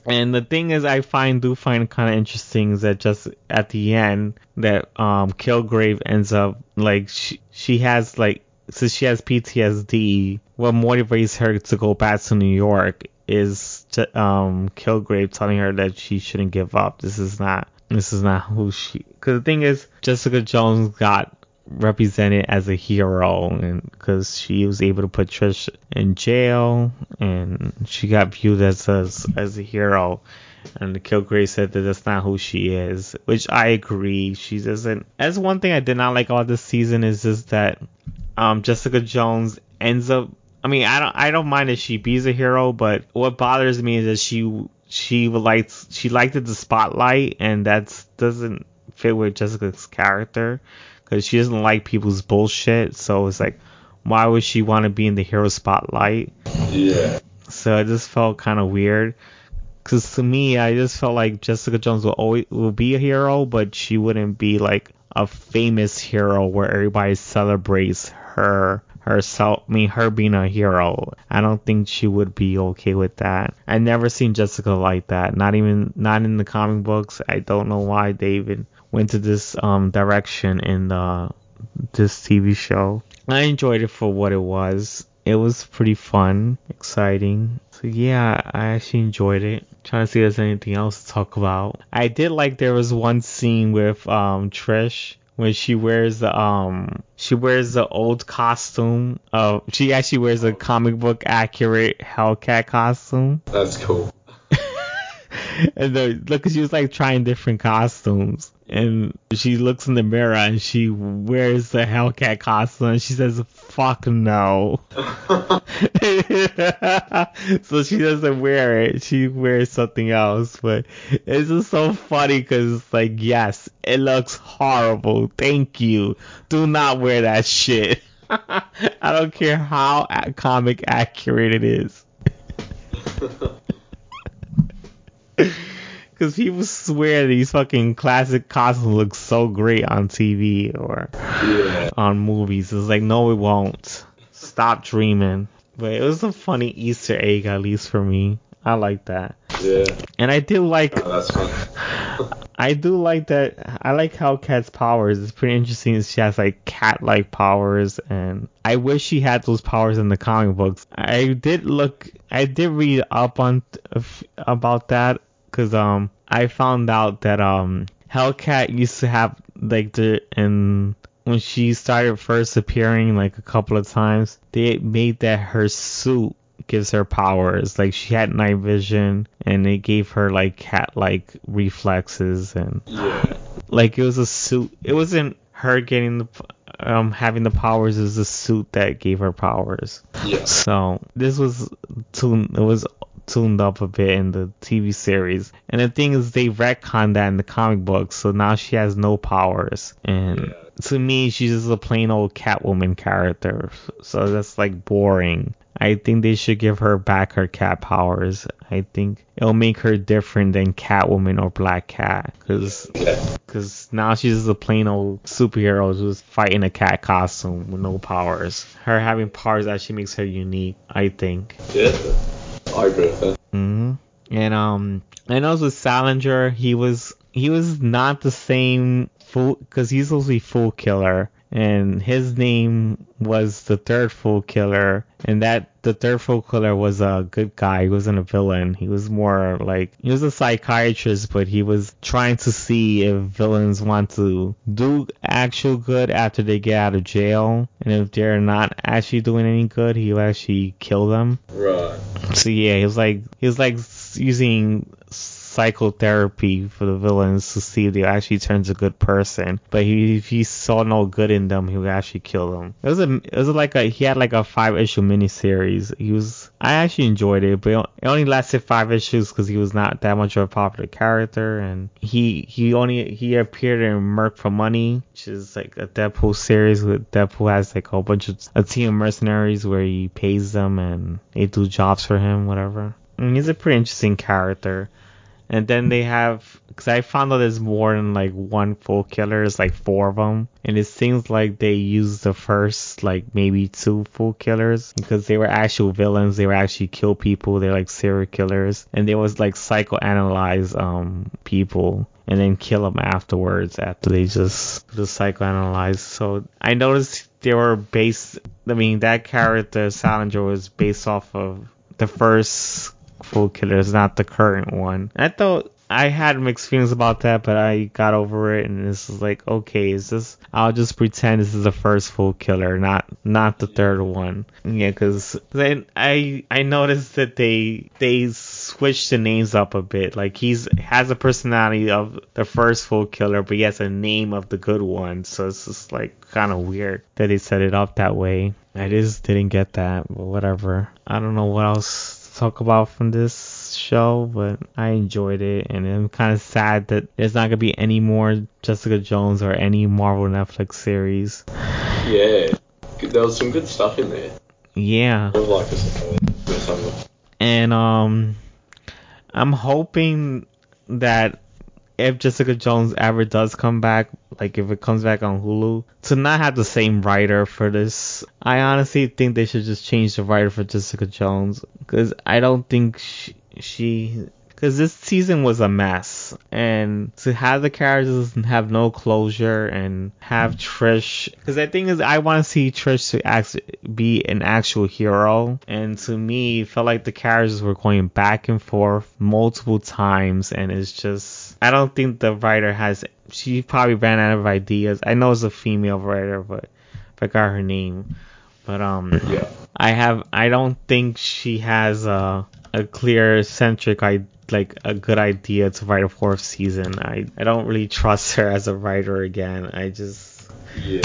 And the thing is, I find do find kind of interesting is that just at the end that um Kilgrave ends up like she she has like since she has PTSD, what motivates her to go back to New York is to, um Kilgrave telling her that she shouldn't give up. This is not this is not who she. Because the thing is, Jessica Jones got represented as a hero and because she was able to put Trish in jail and she got viewed as a, as a hero. And Kilgrave said that that's not who she is which I agree. She doesn't that's one thing I did not like all this season is just that um Jessica Jones ends up I mean I don't I don't mind that she be a hero but what bothers me is that she she likes she liked the spotlight and that doesn't fit with Jessica's character because she doesn't like people's bullshit. So it's like, why would she want to be in the hero spotlight? Yeah. So it just felt kind of weird. Because to me, I just felt like Jessica Jones will always will be a hero, but she wouldn't be like a famous hero where everybody celebrates her herself. I mean, her being a hero. I don't think she would be okay with that. I never seen Jessica like that. Not even not in the comic books. I don't know why they even went to this um direction in the this TV show. I enjoyed it for what it was. It was pretty fun, exciting. So yeah, I actually enjoyed it. Trying to see if there's anything else to talk about. I did like there was one scene with um Trish when she wears the um she wears the old costume. Uh, she actually wears a comic book accurate Hellcat costume. That's cool. and the, look, she was like trying different costumes, and she looks in the mirror and she wears the Hellcat costume, and she says, "Fuck no." so she doesn't wear it; she wears something else. But it's just so funny because it's like, yes, it looks horrible. Thank you. Do not wear that shit. I don't care how comic accurate it is. Because people swear these fucking classic costumes look so great on TV or Yeah. on movies. It's like, no, it won't. Stop dreaming. But it was a funny Easter egg, at least for me. I like that. Yeah. And I do like, Oh, that's fun. I do like that. I like how Cat's powers. It's pretty interesting. She has like cat-like powers, and I wish she had those powers in the comic books. I did look, I did read up on uh, about that because um I found out that um Hellcat used to have like the and when she started first appearing like a couple of times, they made that her suit gives her powers. Like she had night vision and they gave her like cat like reflexes and Yeah. like it was a suit. It wasn't her getting the um having the powers. It was the suit that gave her powers. Yeah. So this was tuned. It was tuned up a bit in the TV series. And the thing is, they retconned that in the comic books. So now she has no powers. And Yeah. to me, she's just a plain old Catwoman character. So that's like boring. I think they should give her back her cat powers. I think it'll make her different than Catwoman or Black Cat. Cause, cause now she's just a plain old superhero who's fighting a cat costume with no powers. Her having powers actually makes her unique, I think. Yeah. I agree with that. hmm And um, and also Sallinger, he was he was not the same fool because he's supposed to be Foolkiller, and his name was the third Foolkiller, and that the third Foolkiller was a good guy. He wasn't a villain. He was more like he was a psychiatrist, but he was trying to see if villains want to do actual good after they get out of jail, and if they're not actually doing any good, he will actually kill them. Right. So yeah, he was like he was like using psychotherapy for the villains to see if they actually turns a good person. But he, if he saw no good in them, he would actually kill them. It was a, it was like a, he had like a five issue miniseries. He was, I actually enjoyed it, but it only lasted five issues because he was not that much of a popular character, and he he only he appeared in Merc for Money, which is like a Deadpool series with Deadpool has like a bunch of a team of mercenaries where he pays them and they do jobs for him, whatever. And he's a pretty interesting character. And then they have, because I found out there's more than like one Foolkiller, it's like four of them. And it seems like they used the first, like maybe two Foolkillers because they were actual villains. They were actually kill people. They're like serial killers. And they was like psychoanalyze um, people and then kill them afterwards after they just, just psychoanalyze. So I noticed they were based, I mean, that character, Sallinger, was based off of the first Foolkiller is not the current one. I thought I had mixed feelings about that, but I got over it, and this is like, okay, is this? I'll just pretend this is the first Foolkiller, not not the third one. Yeah, because then I I noticed that they they switched the names up a bit. Like he's has a personality of the first Foolkiller, but he has a name of the good one. So it's just like kind of weird that they set it up that way. I just didn't get that, but whatever. I don't know what else talk about from this show, but I enjoyed it, and I'm kind of sad that there's not gonna be any more Jessica Jones or any Marvel Netflix series. Yeah, there was some good stuff in there. Yeah. Like And um, I'm hoping that if Jessica Jones ever does come back, like if it comes back on Hulu, to not have the same writer for this, I honestly think they should just change the writer for Jessica Jones because I don't think she, because this season was a mess and to have the characters have no closure and have Trish because the thing is I want to see Trish to act, be an actual hero and to me it felt like the characters were going back and forth multiple times and it's just I don't think the writer has she probably ran out of ideas I know it's a female writer but I forgot her name but um yeah. I have I don't think she has a a clear centric I like a good idea to write a fourth season. I I don't really trust her as a writer again. I just yeah.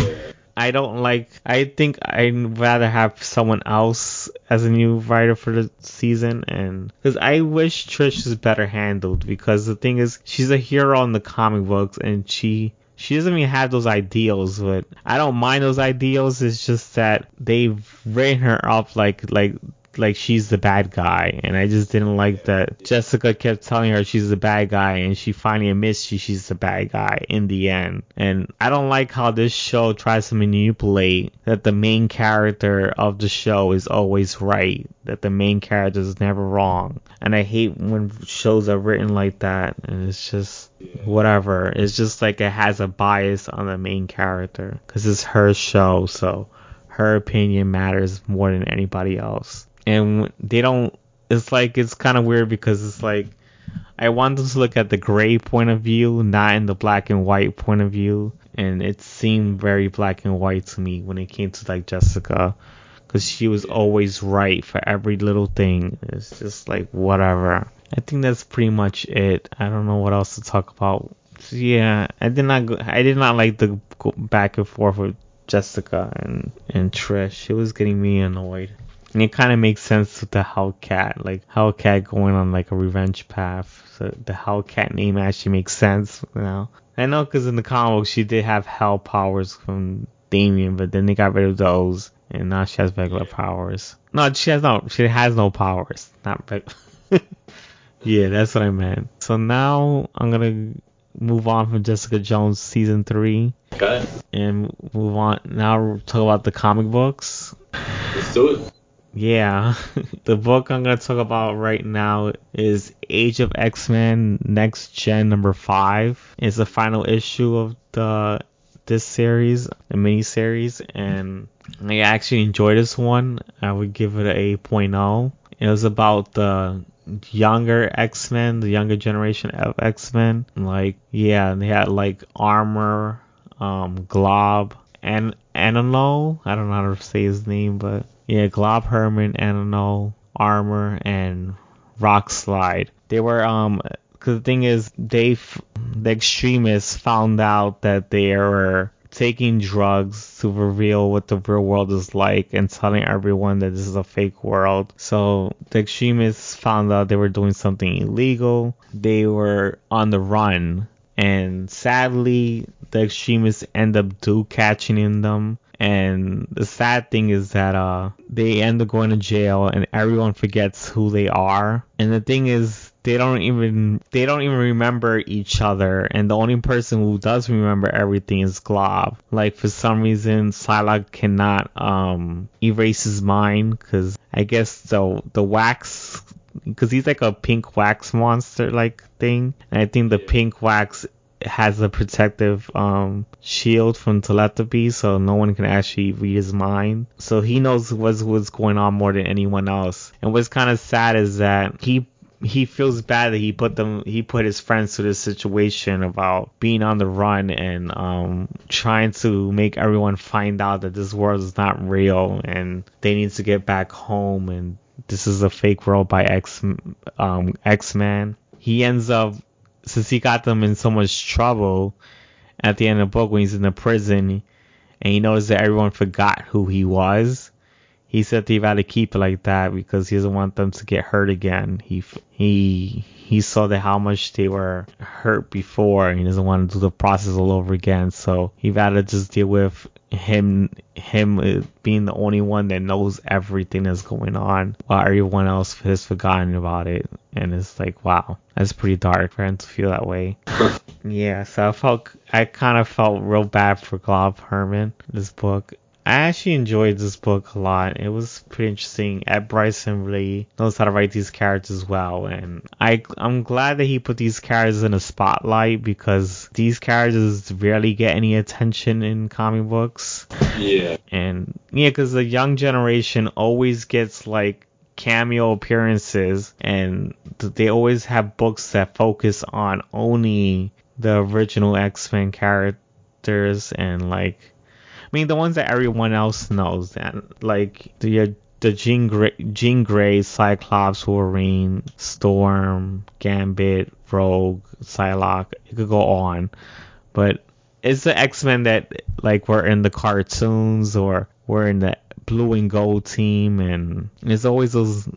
I don't like. I think I'd rather have someone else as a new writer for the season, and because I wish Trish is better handled. Because the thing is, she's a hero in the comic books, and she she doesn't even have those ideals. But I don't mind those ideals. It's just that they've written her up like like like she's the bad guy, and I just didn't like that Jessica kept telling her she's the bad guy, and she finally admits she, she's the bad guy in the end. And I don't like how this show tries to manipulate that the main character of the show is always right, that the main character is never wrong. And I hate when shows are written like that, and it's just whatever. It's just like it has a bias on the main character because it's her show, so her opinion matters more than anybody else and they don't. It's like it's kind of weird because it's like I want them to look at the gray point of view, not in the black and white point of view, and it seemed very black and white to me when it came to like Jessica, because she was always right for every little thing. It's just like whatever. I think that's pretty much it. I don't know what else to talk about. So, yeah, I did not. Go, I did not like the back and forth with Jessica and and Trish. It was getting me annoyed. And it kind of makes sense with the Hellcat, like Hellcat going on like a revenge path. So the Hellcat name actually makes sense you now. I know because in the comics she did have hell powers from Daimon, but then they got rid of those, and now she has regular powers. No, she has no, she has no powers. Not regular. yeah, that's what I meant. So now I'm gonna move on from Jessica Jones season three. Okay. And move on. Now talk about the comic books. Let's do it. Yeah, the book I'm gonna talk about right now is Age of X-Men Next Gen number five. It's the final issue of the this series, the mini series, and I actually enjoyed this one. I would give it a 8.0. It was about the younger X-Men, the younger generation of X-Men. Like, yeah, they had like armor, um, Glob, and Anano. I don't know how to say his name, but yeah, Glob Herman, Anano, Armor, and Rockslide. They were um because the thing is, they the extremists found out that they were taking drugs to reveal what the real world is like and telling everyone that this is a fake world. So the extremists found out they were doing something illegal. They were on the run. And sadly, the extremists end up do catching in them. And the sad thing is that uh, they end up going to jail and everyone forgets who they are. And the thing is, they don't even they don't even remember each other and the only person who does remember everything is Glob. Like for some reason Psylocke cannot um erase his mind cuz I guess the the wax cuz he's like a pink wax monster like thing. And I think the pink wax has a protective um, shield from telepathy, so no one can actually read his mind. So he knows what's what's going on more than anyone else. And what's kind of sad is that he he feels bad that he put them he put his friends to this situation about being on the run and um trying to make everyone find out that this world is not real and they need to get back home and this is a fake world by X um X-Men. He ends up since he got them in so much trouble at the end of the book when he's in the prison and he knows that everyone forgot who he was he said they've had to keep it like that because he doesn't want them to get hurt again. He he he saw that how much they were hurt before, and he doesn't want to do the process all over again. So he had to just deal with him him uh, being the only one that knows everything that's going on, while everyone else has forgotten about it. And it's like, wow, that's pretty dark for him to feel that way. yeah, so I felt I kind of felt real bad for Glob Herman this book. I actually enjoyed this book a lot. It was pretty interesting. Ed Brisson really knows how to write these characters well, and I I'm glad that he put these characters in a spotlight because these characters rarely get any attention in comic books. Yeah. And yeah, because the young generation always gets like cameo appearances, and they always have books that focus on only the original X Men characters and like mean, the ones that everyone else knows, then like the uh, the Jean Grey, Jean Grey, Cyclops, Wolverine, Storm, Gambit, Rogue, Psylocke. It could go on, but it's the X Men that like were in the cartoons or were in the blue and gold team, and it's always those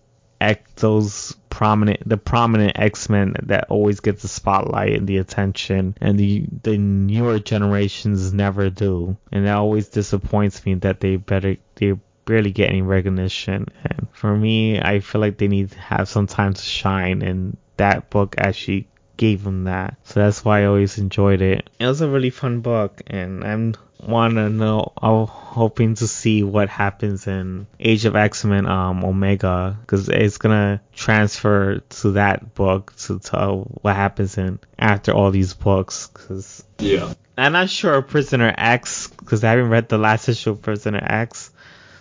those prominent the prominent X-Men that always gets the spotlight and the attention and the the newer generations never do. And that always disappoints me that they better they barely get any recognition. And for me I feel like they need to have some time to shine and that book actually gave them that. So that's why I always enjoyed it. It was a really fun book and I'm want to know. I'm hoping to see what happens in Age of X Men um, Omega because it's gonna transfer to that book to tell what happens in after all these books. Cause yeah, I'm not sure Prisoner X because I haven't read the last issue of Prisoner X,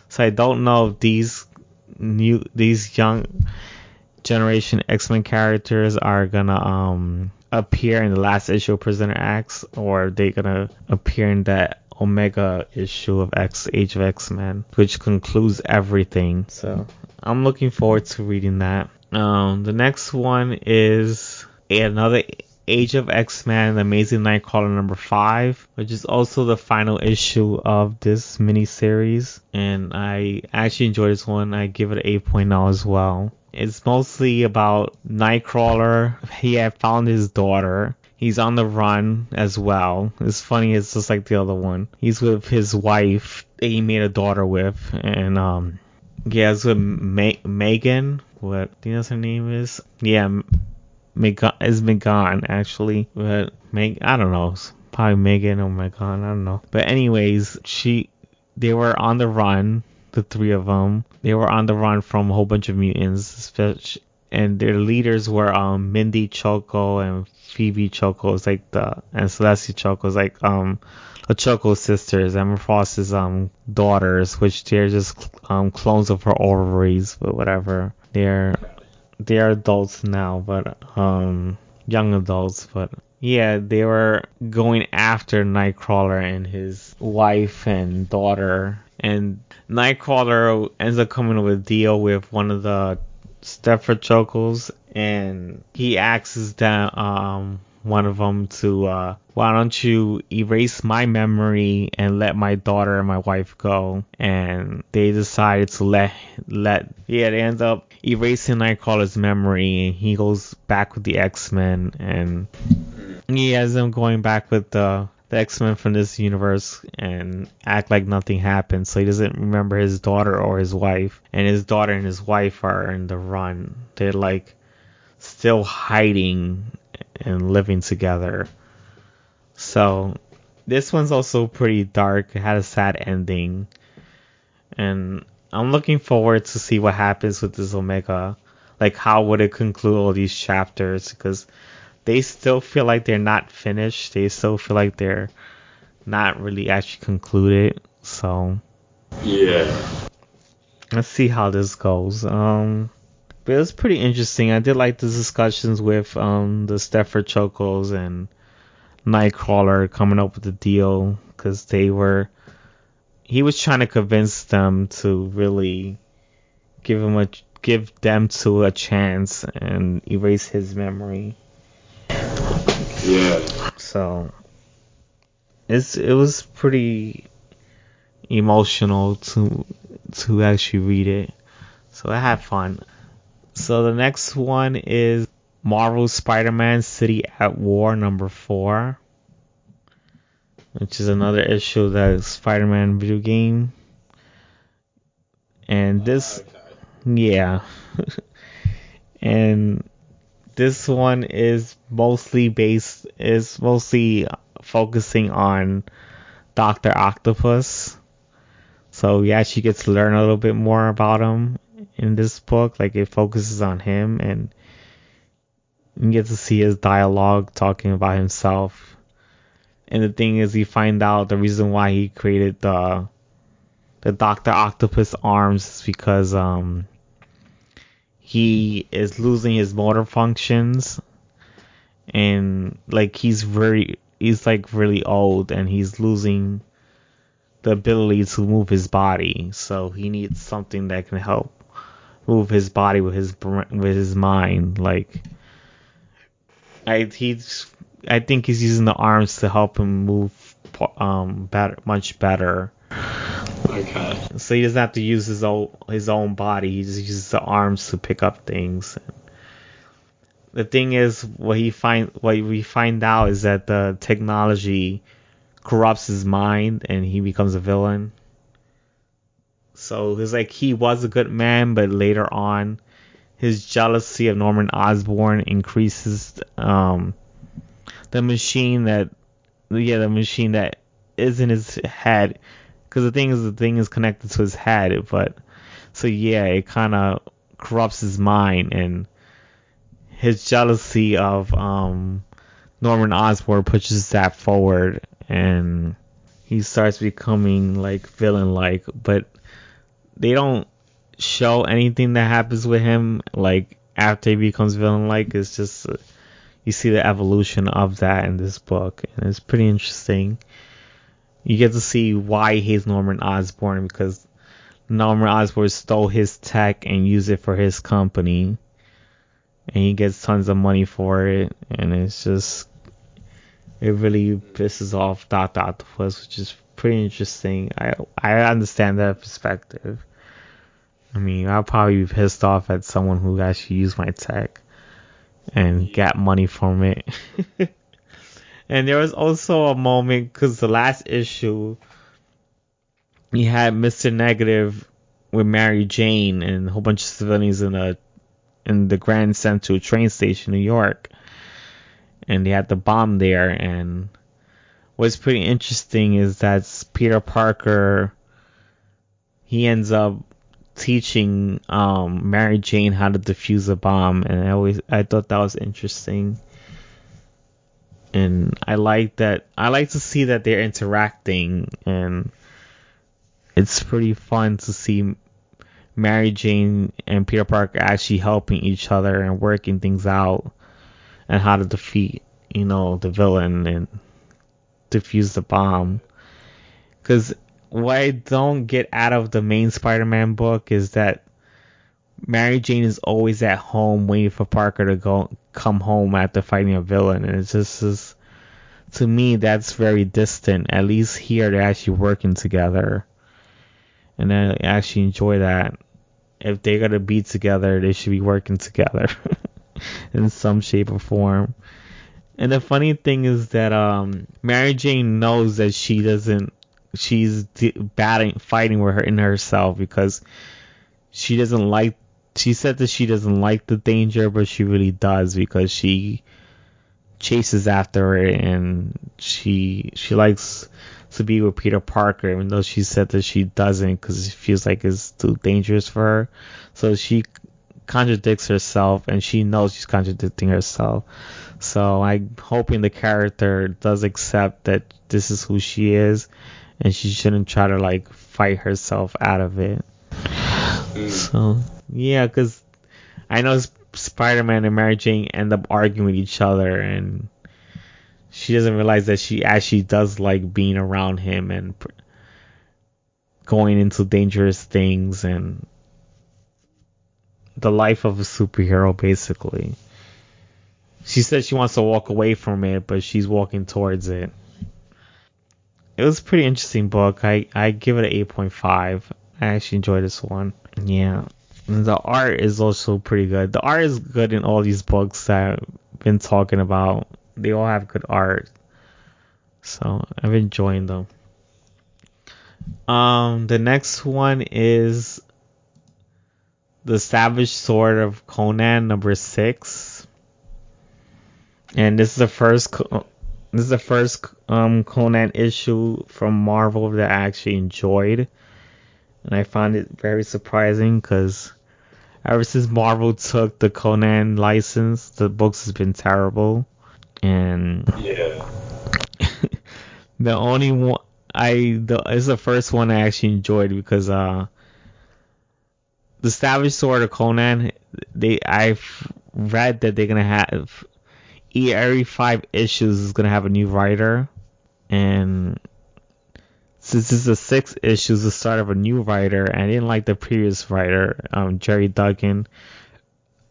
so I don't know if these new these young generation X Men characters are gonna um appear in the last issue of Prisoner X, or are they gonna appear in that Omega issue of X Age of X Men, which concludes everything. So I'm looking forward to reading that. Um, the next one is another Age of X Men, Amazing Nightcrawler number five, which is also the final issue of this miniseries. And I actually enjoyed this one. I give it an 8.0 as well. It's mostly about Nightcrawler. He had found his daughter He's on the run as well. It's funny, it's just like the other one. He's with his wife that he made a daughter with, and um, yeah, it's with Ma- Megan. What do you know her name is? Yeah, Megan is Megan actually, but Meg I don't know, probably Megan or Megan, I don't know. But anyways, she they were on the run, the three of them. They were on the run from a whole bunch of mutants, and their leaders were um Mindy Cuckoo and Phoebe Cuckoo is like the and Celeste Cuckoo is like um the Cuckoo sisters, Emma Frost's um daughters, which they're just um clones of her ovaries, but whatever. They're they're adults now, but um young adults, but yeah, they were going after Nightcrawler and his wife and daughter, and Nightcrawler ends up coming with a deal with one of the Stepford Cuckoos, and he asks them, um, one of them to, uh, why don't you erase my memory and let my daughter and my wife go? And they decided to let, let, yeah, they end up erasing Nightcrawler's memory, and he goes back with the X-Men, and he has them going back with the the X-Men from this universe and act like nothing happened. So he doesn't remember his daughter or his wife. And his daughter and his wife are in the run. They're like still hiding and living together. So this one's also pretty dark. It had a sad ending. And I'm looking forward to see what happens with this Omega. Like how would it conclude all these chapters? Because they still feel like they're not finished. They still feel like they're not really actually concluded. So Yeah. let's see how this goes. Um, but it was pretty interesting. I did like the discussions with um the Stepford Cuckoos and Nightcrawler coming up with the deal because they were. He was trying to convince them to really give him a give them to a chance and erase his memory. Yeah. So it's it was pretty emotional to to actually read it. So I had fun. So the next one is Marvel Spider-Man City at War number 4, which is another issue of the Spider-Man video game. And this yeah. and this one is mostly based is mostly focusing on Doctor Octopus. So yeah, she gets to learn a little bit more about him in this book. Like it focuses on him and you get to see his dialogue talking about himself. And the thing is you find out the reason why he created the the Doctor Octopus arms is because um he is losing his motor functions. And like he's very he's like really old and he's losing the ability to move his body. So he needs something that can help move his body with his with his mind. Like I he's I think he's using the arms to help him move um better much better Okay. so he doesn't have to use his own his own body. He just uses the arms to pick up things. The thing is, what he find what we find out is that the technology corrupts his mind and he becomes a villain. So it's like he was a good man, but later on, his jealousy of Norman Osborn increases. Um, the machine that, yeah, the machine that is in his head because the thing is the thing is connected to his head but so yeah it kind of corrupts his mind and his jealousy of um Norman Osborn pushes that forward and he starts becoming like villain like but they don't show anything that happens with him like after he becomes villain like it's just you see the evolution of that in this book and it's pretty interesting you get to see why he's Norman Osborn because Norman Osborn stole his tech and used it for his company, and he gets tons of money for it, and it's just it really pisses off Doctor Octopus, which is pretty interesting. I I understand that perspective. I mean, I'll probably be pissed off at someone who actually used my tech and got money from it. And there was also a moment because the last issue, you had Mister Negative with Mary Jane and a whole bunch of civilians in a in the Grand Central train station, New York, and they had the bomb there. And what's pretty interesting is that Peter Parker, he ends up teaching um, Mary Jane how to defuse a bomb, and I always I thought that was interesting and I like that. I like to see that they're interacting, and it's pretty fun to see Mary Jane and Peter Parker actually helping each other and working things out, and how to defeat, you know, the villain and defuse the bomb. Because what I don't get out of the main Spider-Man book is that Mary Jane is always at home waiting for Parker to go come home after fighting a villain, and it's just is to me that's very distant. At least here they're actually working together, and I actually enjoy that. If they're gonna be together, they should be working together in some shape or form. And the funny thing is that um, Mary Jane knows that she doesn't, she's batting, fighting with her in herself because she doesn't like. She said that she doesn't like the danger, but she really does because she chases after it and she she likes to be with Peter Parker, even though she said that she doesn't because it feels like it's too dangerous for her. So she contradicts herself, and she knows she's contradicting herself. So I'm hoping the character does accept that this is who she is, and she shouldn't try to like fight herself out of it. Mm. So yeah, because I know Spider-Man and Mary Jane end up arguing with each other, and she doesn't realize that she actually does like being around him and going into dangerous things and the life of a superhero basically. She said she wants to walk away from it, but she's walking towards it. It was a pretty interesting book. I, I give it an 8.5. I actually enjoyed this one. Yeah. The art is also pretty good. The art is good in all these books that I've been talking about. They all have good art. So I've enjoyed them. Um, the next one is the Savage Sword of Conan number six and this is the first this is the first um, Conan issue from Marvel that I actually enjoyed, and I found it very surprising because ever since Marvel took the Conan license, the books has been terrible, and yeah, the only one I the it's the first one I actually enjoyed because uh the Savage Sword of Conan they I've read that they're gonna have every five issues is gonna have a new writer, and this is the sixth issue, the start of a new writer, and I didn't like the previous writer, um, Gerry Duggan.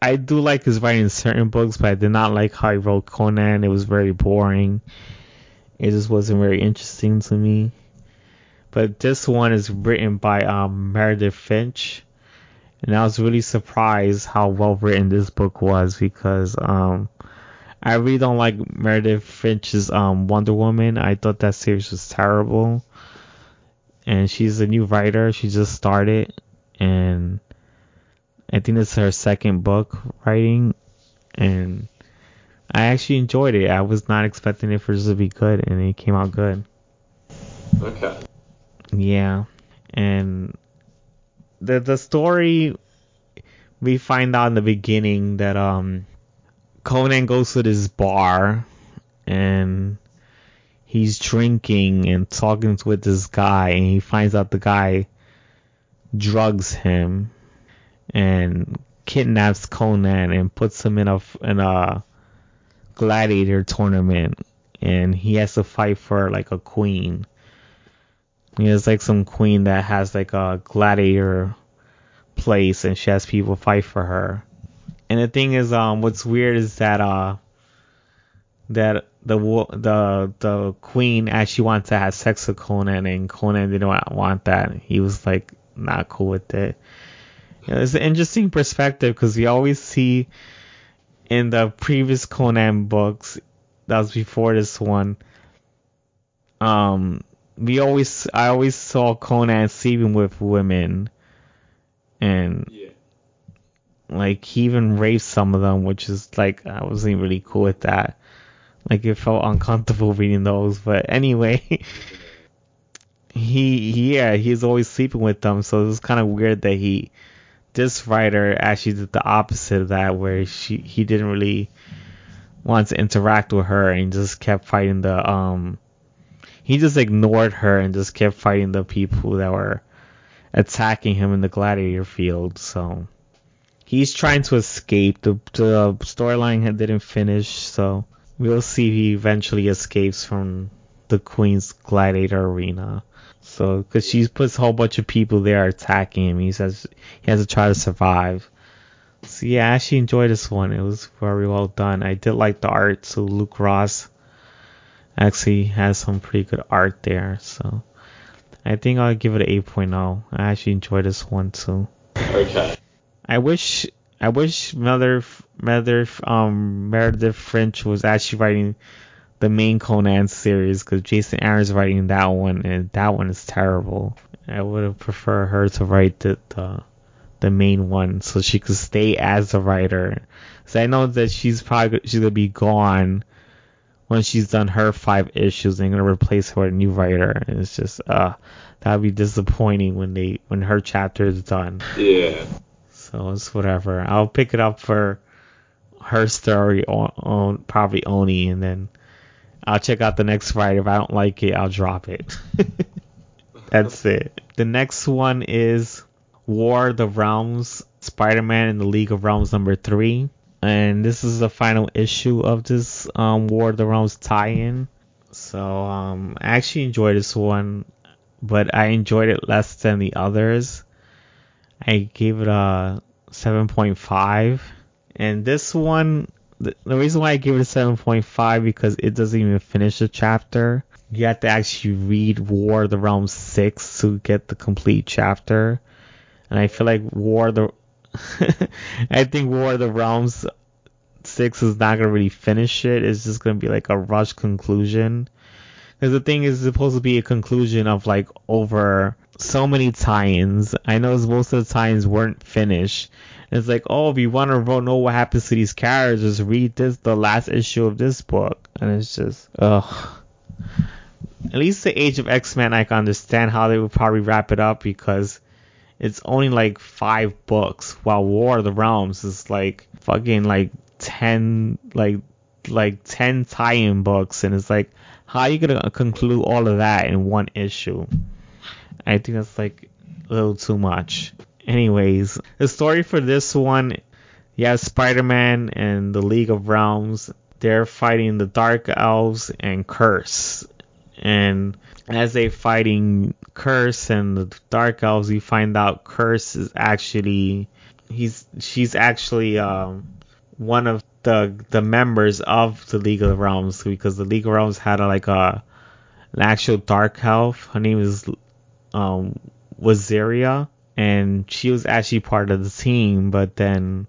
I do like his writing in certain books, but I did not like how he wrote Conan. It was very boring. It just wasn't very interesting to me. But this one is written by um, Meredith Finch, and I was really surprised how well written this book was because um, I really don't like Meredith Finch's um, Wonder Woman. I thought that series was terrible. And she's a new writer. She just started. And I think it's her second book writing. And I actually enjoyed it. I was not expecting it for it to be good. And it came out good. Okay. Yeah. And the the story we find out in the beginning that um Conan goes to this bar and he's drinking and talking with this guy and he finds out the guy drugs him and kidnaps Conan and puts him in a in a gladiator tournament and he has to fight for like a queen. He has like some queen that has like a gladiator place and she has people fight for her. And the thing is, um, what's weird is that uh, that the the the queen actually wants to have sex with Conan, and Conan didn't want that. He was like not cool with it. You know, it's an interesting perspective because we always see in the previous Conan books that was before this one. Um, we always I always saw Conan sleeping with women, and yeah. Like he even raped some of them, which is like I wasn't really cool with that. Like it felt uncomfortable reading those, but anyway. he yeah he's always sleeping with them so it's kind of weird that he this writer actually did the opposite of that where she he didn't really want to interact with her and just kept fighting the um he just ignored her and just kept fighting the people that were attacking him in the gladiator field so he's trying to escape. The, the storyline didn't finish, so we'll see if he eventually escapes from the Queen's Gladiator Arena. So, because she puts a whole bunch of people there attacking him, he says he has to try to survive. So yeah, I actually enjoyed this one. It was very well done. I did like the art. So Luke Ross actually has some pretty good art there. So I think I'll give it an 8.0. I actually enjoyed this one too. Okay. I wish I wish Mother Mother um Meredith Finch was actually writing the main Conan series because Jason Aaron's writing that one and that one is terrible. I would have preferred her to write the, the the main one so she could stay as a writer. So I know that she's probably she's gonna be gone when she's done her five issues and gonna replace her with a new writer. And it's just uh that'd be disappointing when they when her chapter is done. Yeah. So it's whatever. I'll pick it up for her story on, on probably Oni and then I'll check out the next fight. If I don't like it, I'll drop it. That's it. The next one is War of the Realms, Spider-Man in the League of Realms number three, and this is the final issue of this um, War of the Realms tie-in. So um, I actually enjoyed this one, but I enjoyed it less than the others. I gave it a 7.5, and this one the, the reason why I gave it a 7.5 because it doesn't even finish the chapter. You have to actually read War of the Realms 6 to get the complete chapter. And I feel like War the I think War of the Realms 6 is not going to really finish it. It's just going to be like a rush conclusion. Because the thing is supposed to be a conclusion of like over so many tie-ins. I know most of the tie-ins weren't finished. It's like, oh, if you want to know what happens to these characters, just read this, the last issue of this book, and it's just, ugh. At least the Age of X-Men, I can understand how they would probably wrap it up because it's only like five books, while War of the Realms is like fucking like ten, like like ten tie-in books, and it's like, how are you gonna conclude all of that in one issue? I think that's like a little too much. Anyways, the story for this one, have Spider-Man and the League of Realms. They're fighting the Dark Elves and Kurse. And as they fighting Kurse and the Dark Elves, you find out Kurse is actually he's she's actually um, one of the the members of the League of Realms because the League of Realms had a, like a an actual Dark Elf. Her name is um, Waziria and she was actually part of the team, but then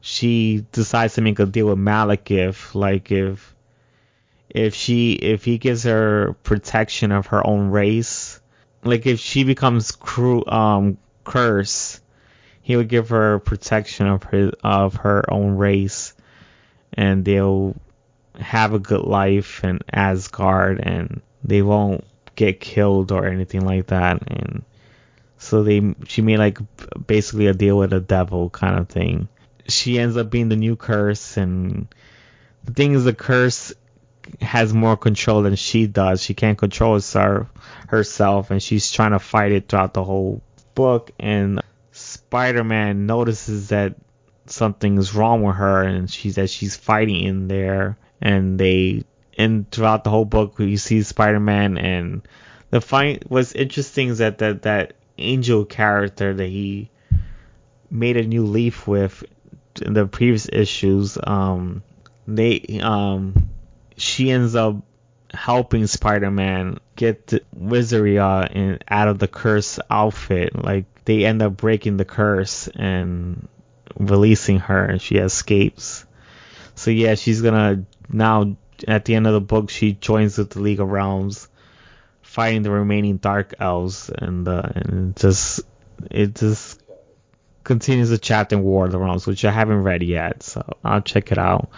she decides to make a deal with Malekith, like if if she if he gives her protection of her own race, like if she becomes crew um curse, he would give her protection of her of her own race, and they'll have a good life in Asgard, and they won't get killed or anything like that, and so they she made like basically a deal with the devil kind of thing. She ends up being the new curse, and the thing is, the curse has more control than she does. She can't control herself, and she's trying to fight it throughout the whole book. And Spider-Man notices that something is wrong with her, and she's that she's fighting in there. And they, and throughout the whole book, you see Spider-Man and the fight. What's interesting is that that that Angel character that he made a new leaf with in the previous issues. Um, they um, she ends up helping Spider-Man get Wizaria in out of the curse outfit. Like they end up breaking the curse and releasing her, and she escapes. So yeah, she's gonna now at the end of the book she joins with the League of Realms fighting the remaining dark elves, and uh, and it just it just continues the chapter in War of the Realms, which I haven't read yet, so I'll check it out.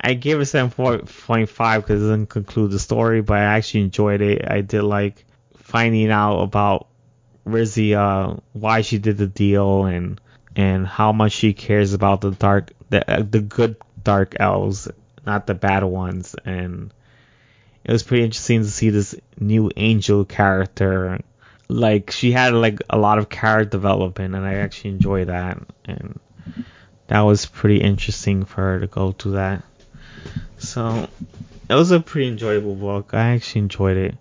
I gave it 7.5 because it doesn't conclude the story, but I actually enjoyed it. I did like finding out about Rizia, why she did the deal, and and how much she cares about the dark, the uh, the good dark elves, not the bad ones, and it was pretty interesting to see this new angel character. Like she had like a lot of character development, and I actually enjoy that. And that was pretty interesting for her to go through that. So it was a pretty enjoyable book. I actually enjoyed it.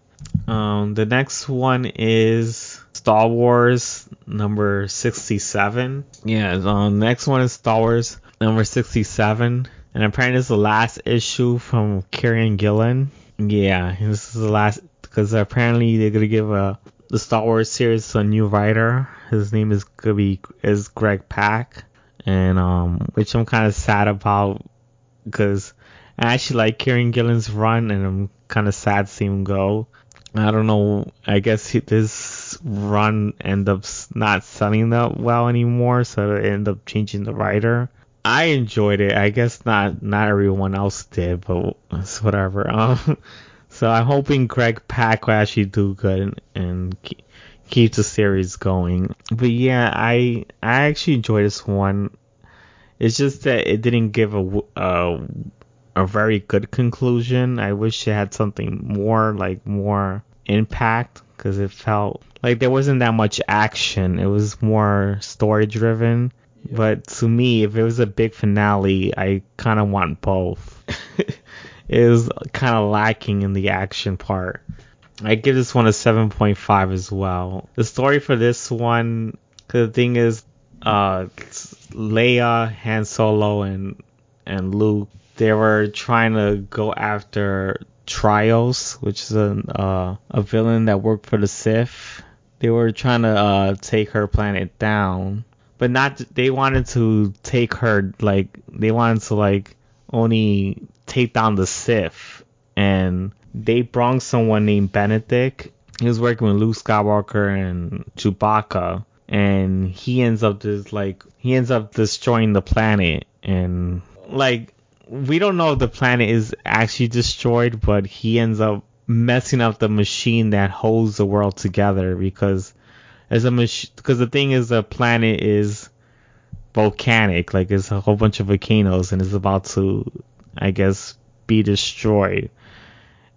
Um, the next one is Star Wars number 67. Yeah, um, next one is Star Wars number 67. And apparently, it's the last issue from Kieron Gillen. Yeah, this is the last because apparently they're gonna give a the Star Wars series a new writer. His name is gonna be is Greg Pak, and um, which I'm kind of sad about because I actually like Kieron Gillen's run, and I'm kind of sad to see him go. I don't know. I guess he, this run end up not selling that well anymore, so it ended up changing the writer. I enjoyed it. I guess not not everyone else did, but it's whatever. Um, so I'm hoping Greg Pak will actually do good and, and keep the series going. But yeah, I I actually enjoyed this one. It's just that it didn't give a a, a very good conclusion. I wish it had something more like more impact because it felt like there wasn't that much action. It was more story driven. But to me, if it was a big finale, I kind of want both. it was kind of lacking in the action part. I give this one a 7.5 as well. The story for this one, the thing is, uh, Leia, Han Solo, and and Luke, they were trying to go after Trios, which is a uh, a villain that worked for the Sith. They were trying to uh, take her planet down, but not. They wanted to take her like they wanted to like only take down the Sith, and they brought someone named Benedict. He was working with Luke Skywalker and Chewbacca, and he ends up just like he ends up destroying the planet, and like we don't know if the planet is actually destroyed, but he ends up messing up the machine that holds the world together because as a machine because the thing is the planet is volcanic like it's a whole bunch of volcanoes and it's about to I guess be destroyed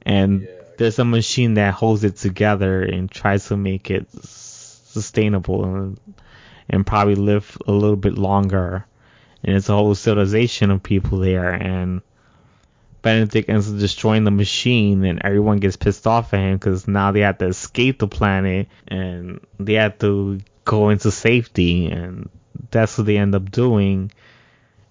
and yeah. there's a machine that holds it together and tries to make it sustainable and, and probably live a little bit longer and it's a whole civilization of people there and Benedict ends up destroying the machine and everyone gets pissed off at him because now they have to escape the planet and they have to go into safety and that's what they end up doing.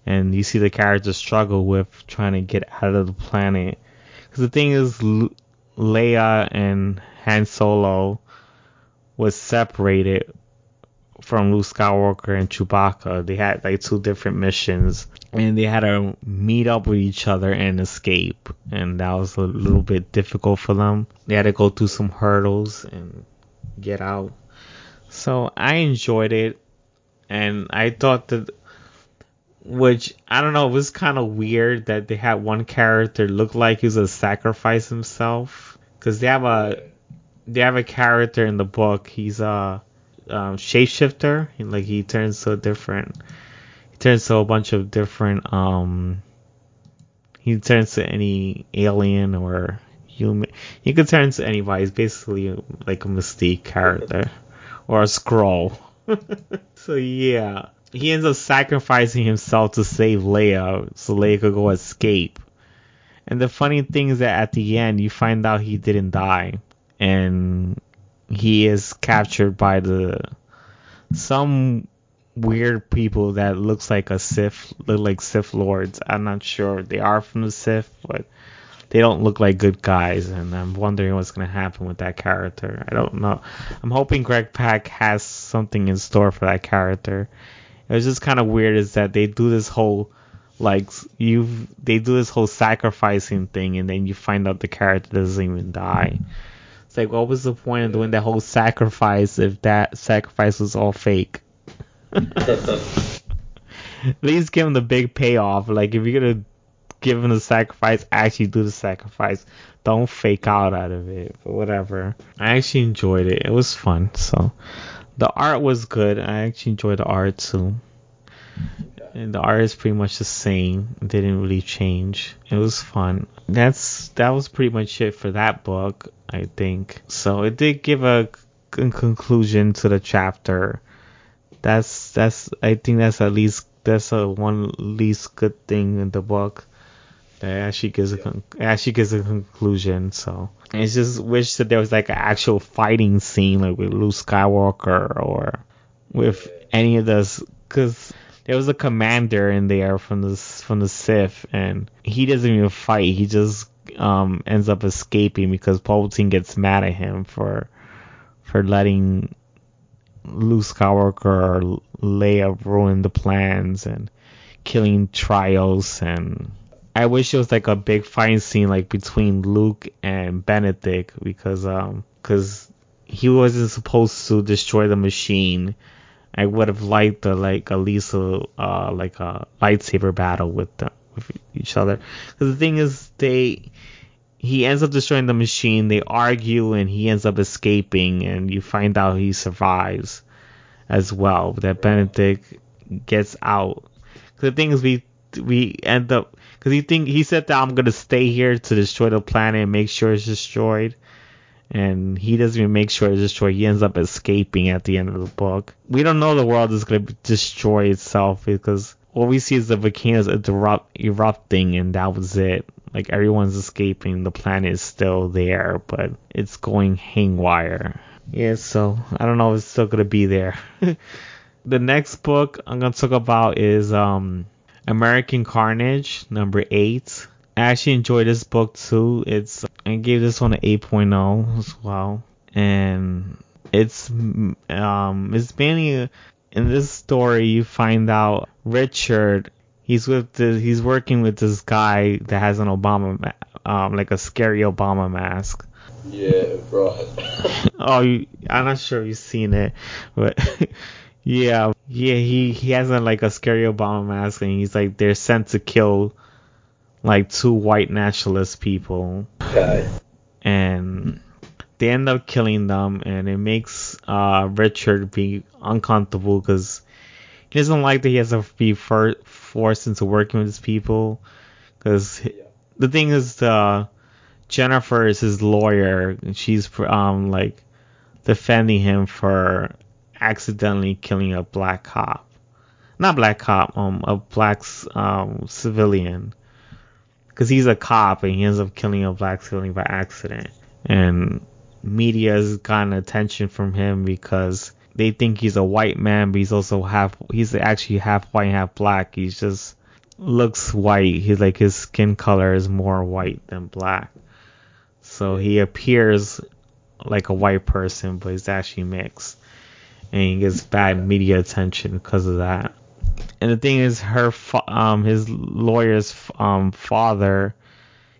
And you see the characters struggle with trying to get out of the planet. Because the thing is L- Leia and Han Solo was separated from Luke Skywalker and Chewbacca. They had like two different missions and they had to meet up with each other and escape. And that was a little bit difficult for them. They had to go through some hurdles and get out. So I enjoyed it and I thought that which I don't know, it was kind of weird that they had one character look like he was a sacrifice himself cuz they have a they have a character in the book. He's a um, shapeshifter. Like he turns to different. He turns to a bunch of different. Um, he turns to any alien or human. He could turn to anybody. He's basically like a mystique character or a Skrull. so yeah, he ends up sacrificing himself to save Leia, so Leia could go escape. And the funny thing is that at the end, you find out he didn't die, and he is captured by the some weird people that looks like a Sith, look like Sith lords. I'm not sure they are from the Sith, but they don't look like good guys, and I'm wondering what's gonna happen with that character. I don't know. I'm hoping Greg Pak has something in store for that character. It was just kind of weird is that they do this whole like you they do this whole sacrificing thing, and then you find out the character doesn't even die. It's like, what was the point of doing that whole sacrifice if that sacrifice was all fake? At least give him the big payoff. Like, if you're gonna give him the sacrifice, actually do the sacrifice. Don't fake out out of it. But whatever. I actually enjoyed it. It was fun. So, the art was good. I actually enjoyed the art too. And the art is pretty much the same. Didn't really change. It was fun. That's that was pretty much it for that book. I think. So it did give a conclusion to the chapter. That's that's I think that's at least that's a one least good thing in the book. that actually gives a con- actually gives a conclusion. So it's just wish that there was like an actual fighting scene like with Luke Skywalker or with any of those because there was a commander in there from the from the Sith and he doesn't even fight. He just um, ends up escaping because Palpatine gets mad at him for for letting Luke Skywalker or Leia ruin the plans and killing Trios and I wish it was like a big fight scene like between Luke and Benedict because um because he wasn't supposed to destroy the machine. I would have liked the like a uh, like a lightsaber battle with them with each other. Because the thing is, they he ends up destroying the machine. They argue, and he ends up escaping, and you find out he survives as well. That Benedict gets out. Because The thing is, we we end up because he think he said that I'm gonna stay here to destroy the planet and make sure it's destroyed. And he doesn't even make sure it's destroyed. He ends up escaping at the end of the book. We don't know the world is gonna destroy itself because all we see is the volcanoes erupt, erupting, and that was it. Like everyone's escaping, the planet is still there, but it's going haywire. Yeah, so I don't know if it's still gonna be there. the next book I'm gonna talk about is um American Carnage, number eight. I actually enjoyed this book too. It's I gave this one an 8.0 as well, and it's um it's mainly in this story you find out Richard he's with the, he's working with this guy that has an Obama um like a scary Obama mask. Yeah, right. oh, you, I'm not sure you've seen it, but yeah, yeah, he he has a, like a scary Obama mask, and he's like they're sent to kill like two white nationalist people. And they end up killing them, and it makes uh, Richard be uncomfortable because he doesn't like that he has to be for, forced into working with these people. Because yeah. the thing is, uh, Jennifer is his lawyer, and she's um like defending him for accidentally killing a black cop. Not black cop, um, a black um, civilian. Because he's a cop and he ends up killing a black civilian by accident. And media's gotten attention from him because they think he's a white man, but he's also half, he's actually half white, half black. He's just looks white. He's like his skin color is more white than black. So he appears like a white person, but he's actually mixed and he gets bad media attention because of that. And the thing is, her fa- um his lawyer's um father,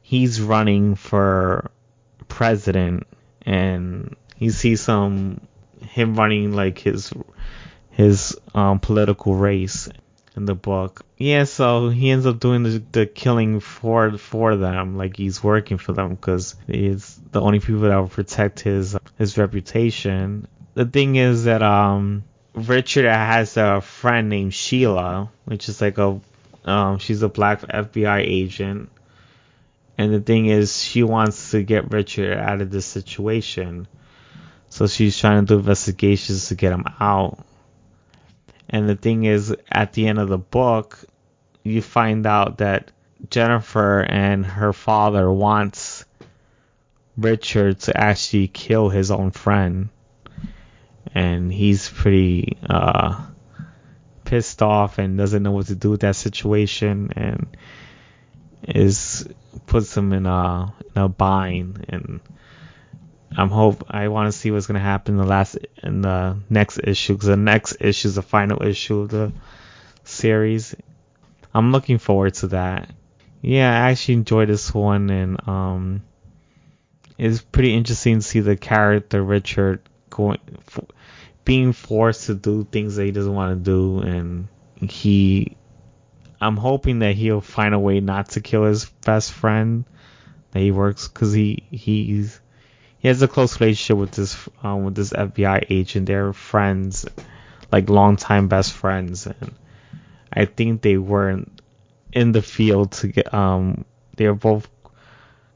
he's running for president, and you see some him running like his his um political race in the book. Yeah, so he ends up doing the, the killing for for them, like he's working for them because he's the only people that will protect his his reputation. The thing is that um Richard has a friend named Sheila, which is like a um she's a black FBI agent. And the thing is she wants to get Richard out of this situation. So she's trying to do investigations to get him out. And the thing is at the end of the book you find out that Jennifer and her father wants Richard to actually kill his own friend and he's pretty uh, pissed off and doesn't know what to do with that situation and is puts him in a in a bind and I'm hope I want to see what's gonna happen in the last in the next issue because the next issue is the final issue of the series. I'm looking forward to that. Yeah, I actually enjoyed this one and um, it's pretty interesting to see the character Richard going being forced to do things that he doesn't want to do, and he. I'm hoping that he'll find a way not to kill his best friend that he works because he he's he has a close relationship with this um, with this FBI agent. They're friends, like longtime best friends, and I think they weren't in the field to get um they were both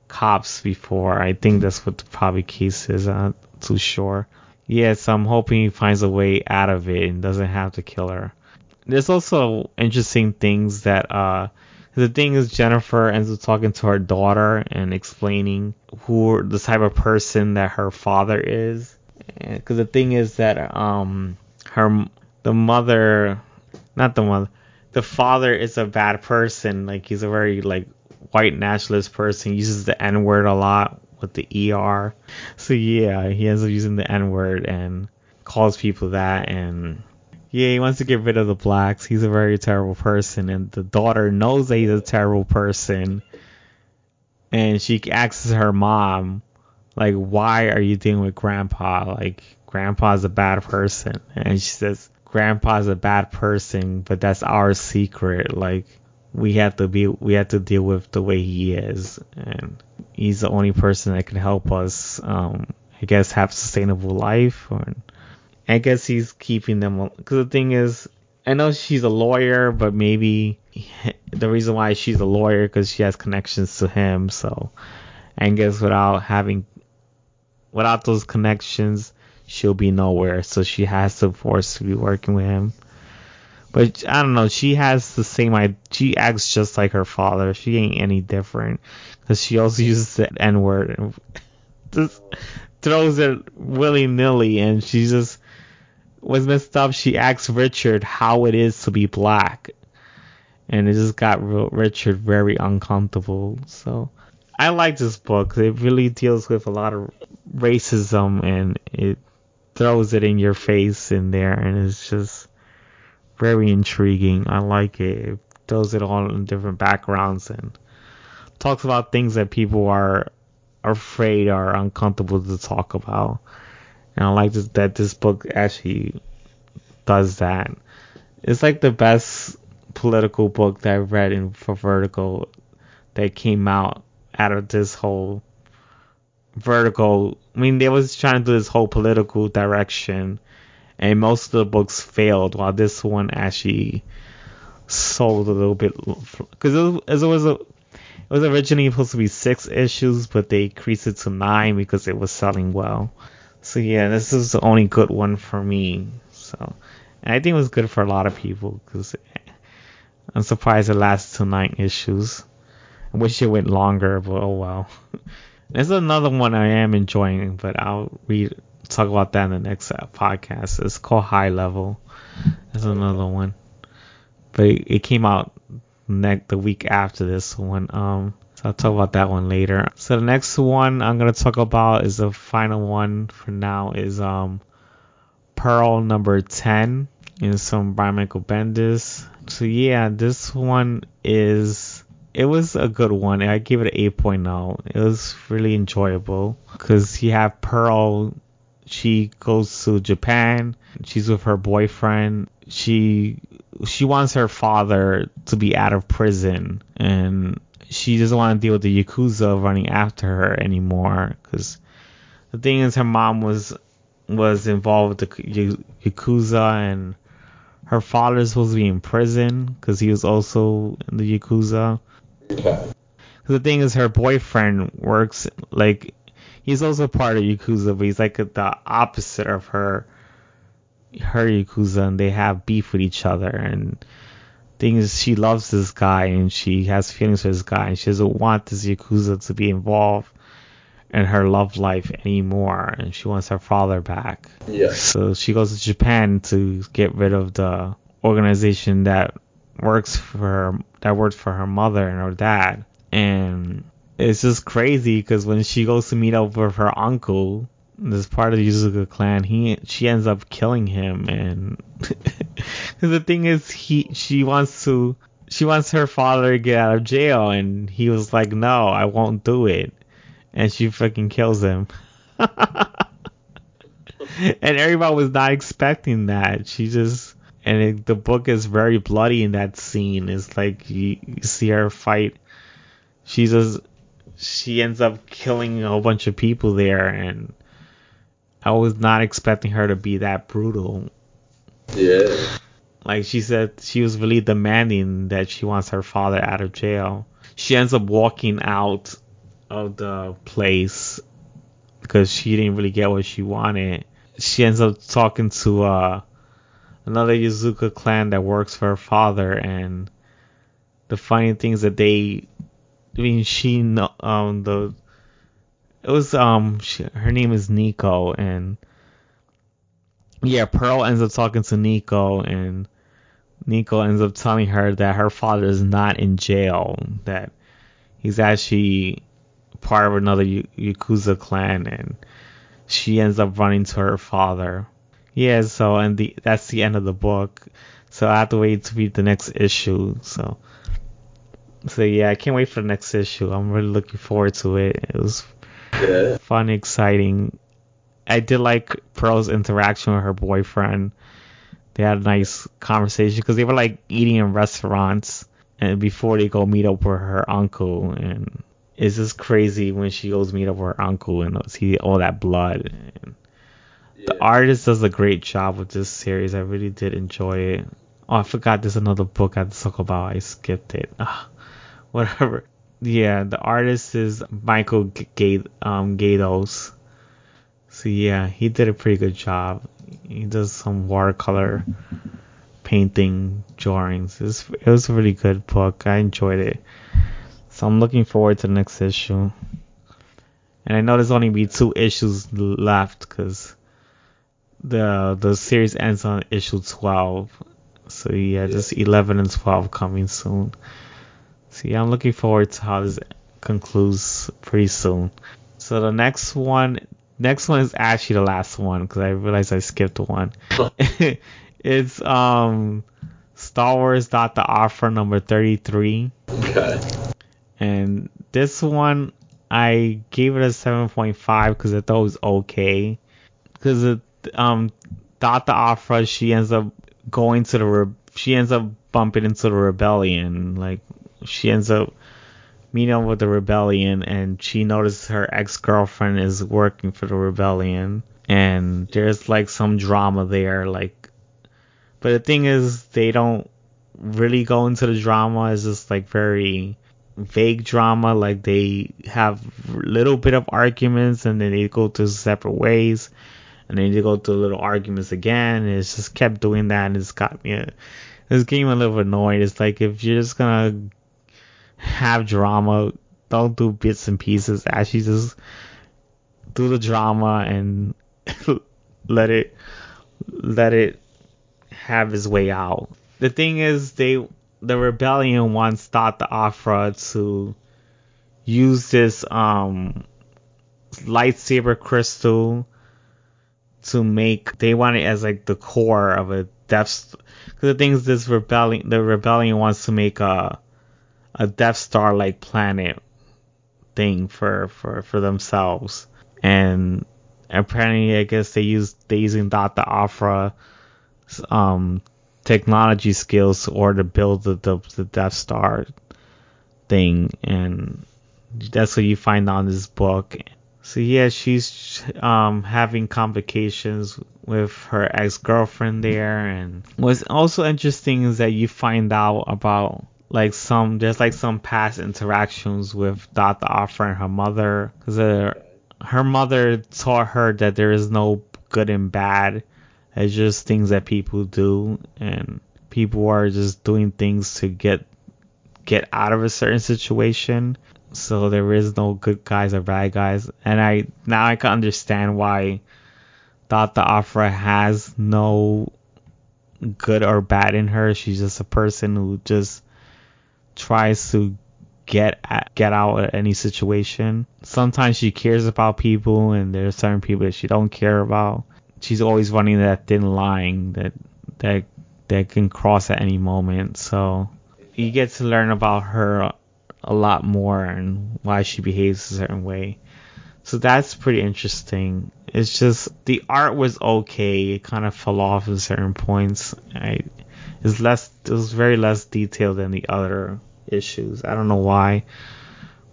cops before. I think that's what the probably case is. I'm not too sure. Yes, I'm hoping he finds a way out of it and doesn't have to kill her. There's also interesting things that uh The thing is, Jennifer ends up talking to her daughter and explaining who the type of person that her father is. Because the thing is that um her the mother, not the mother, the father is a bad person. Like he's a very like white nationalist person. He uses the N word a lot with the ER. So yeah, he ends up using the N word and calls people that and yeah, he wants to get rid of the blacks. He's a very terrible person, and the daughter knows that he's a terrible person. And she asks her mom, like, why are you dealing with grandpa? Like, grandpa's a bad person. And she says, grandpa's a bad person, but that's our secret. Like, we have to be, we have to deal with the way he is. And he's the only person that can help us, um, I guess, have sustainable life or I guess he's keeping them because the thing is, I know she's a lawyer, but maybe the reason why she's a lawyer because she has connections to him. So I guess without having, without those connections, she'll be nowhere. So she has to force to be working with him. But I don't know. She has the same. She acts just like her father. She ain't any different because she also uses the N word and just throws it willy nilly, and she just was messed up. She asks Richard how it is to be black, and it just got Richard very uncomfortable. So I like this book. It really deals with a lot of racism, and it throws it in your face in there, and it's just very intriguing. I like it. It does it all in different backgrounds and talks about things that people are afraid or uncomfortable to talk about. And I like this, that this book actually does that. It's like the best political book that I've read in for Vertigo that came out out of this whole Vertigo. I mean, they was trying to do this whole political direction, and most of the books failed, while this one actually sold a little bit because it, it was a it was originally supposed to be six issues, but they increased it to nine because it was selling well. So yeah, this is the only good one for me. So, and I think it was good for a lot of people because eh, I'm surprised it lasted to nine issues. I wish it went longer, but oh well. There's another one I am enjoying, but I'll read talk about that in the next podcast. It's called High Level. There's another one, but it, it came out next the week after this one. Um, so I'll talk about that one later. So the next one I'm gonna talk about is the final one for now is um Pearl number ten in some by Michael Bendis. So yeah, this one is it was a good one. I gave it an 8.0. It was really enjoyable because you have Pearl. She goes to Japan. She's with her boyfriend. She she wants her father to be out of prison and she doesn't want to deal with the yakuza running after her anymore. Because the thing is, her mom was was involved with the yakuza, and her father's supposed to be in prison because he was also in the yakuza. Okay. The thing is, her boyfriend works like he's also part of yakuza, but he's like the opposite of her her yakuza, and they have beef with each other and things she loves this guy and she has feelings for this guy and she doesn't want this yakuza to be involved in her love life anymore and she wants her father back. Yeah. So she goes to Japan to get rid of the organization that works for her that works for her mother and her dad. And it's just crazy because when she goes to meet up with her uncle, this part of the Yakuza clan, he she ends up killing him, and the thing is, he she wants to she wants her father to get out of jail, and he was like, no, I won't do it, and she fucking kills him. and everybody was not expecting that. She just and it, the book is very bloody in that scene. It's like you, you see her fight. She just she ends up killing a whole bunch of people there, and I was not expecting her to be that brutal. Yeah. Like she said, she was really demanding that she wants her father out of jail. She ends up walking out of the place because she didn't really get what she wanted. She ends up talking to uh, another Yakuza clan that works for her father, and the funny things that they, I mean, she um the it was um she, her name is Nico and yeah Pearl ends up talking to Nico and Nico ends up telling her that her father is not in jail that he's actually part of another y- yakuza clan and she ends up running to her father. Yeah so and the that's the end of the book. So I have to wait to read the next issue so so yeah I can't wait for the next issue I'm really looking forward to it it was Yeah. fun, exciting. I did like Pearl's interaction with her boyfriend. They had a nice conversation because they were like eating in restaurants and before they go meet up with her uncle and it's just crazy when she goes meet up with her uncle and see all that blood. And the artist does a great job with this series. I really did enjoy it. Oh, I forgot there's another book I had to talk about. I skipped it. Ah, whatever. Yeah, the artist is Michael G- Gate um Gaydos. So yeah, he did a pretty good job. He does some watercolor painting drawings. It was, it was a really good book. I enjoyed it. So I'm looking forward to the next issue. And I know there's only be two issues left because the the series ends on issue 12. So yeah, just 11 and 12 coming soon. Yeah, I'm looking forward to how this concludes pretty soon. So the next one, next one is actually the last one because I realized I skipped one. it's um Star Wars Doctor Aphra number 33, Okay. and this one I gave it a 7.5 because I thought it was okay. Because it um Doctor Aphra she ends up going to the re- she ends up bumping into the rebellion like she ends up meeting up with the rebellion and she notices her ex-girlfriend is working for the rebellion and there's like some drama there like but the thing is they don't really go into the drama. It's just like very vague drama like they have little bit of arguments and then they go to separate ways and then they go to little arguments again and it's just kept doing that and it's got me a, it's getting a little annoyed. It's like if you're just gonna have drama. Don't do bits and pieces. Actually, just do the drama and let it let it have its way out. The thing is, they the rebellion wants Doctor Aphra to use this um lightsaber crystal to make. They want it as like the core of a Death. Because the thing is, this rebellion, the rebellion wants to make a a Death Star like planet thing for for for themselves, and apparently I guess they use they using Doctor Aphra um technology skills or to build the, the the Death Star thing, and that's what you find on this book. So yeah, she's um having complications with her ex-girlfriend there, and what's also interesting is that you find out about like some there's like some past interactions with Doctor Aphra and her mother because her, her mother taught her that there is no good and bad. It's just things that people do and people are just doing things to get get out of a certain situation. So there is no good guys or bad guys. And I now I can understand why Dot the has no good or bad in her. She's just a person who just tries to get at, get out of any situation. Sometimes she cares about people, and there are certain people that she don't care about. She's always running that thin line that that that can cross at any moment. So you get to learn about her a lot more and why she behaves a certain way. So that's pretty interesting. It's just the art was okay. It kind of fell off at certain points. I it's less it was very less detailed than the other issues. I don't know why,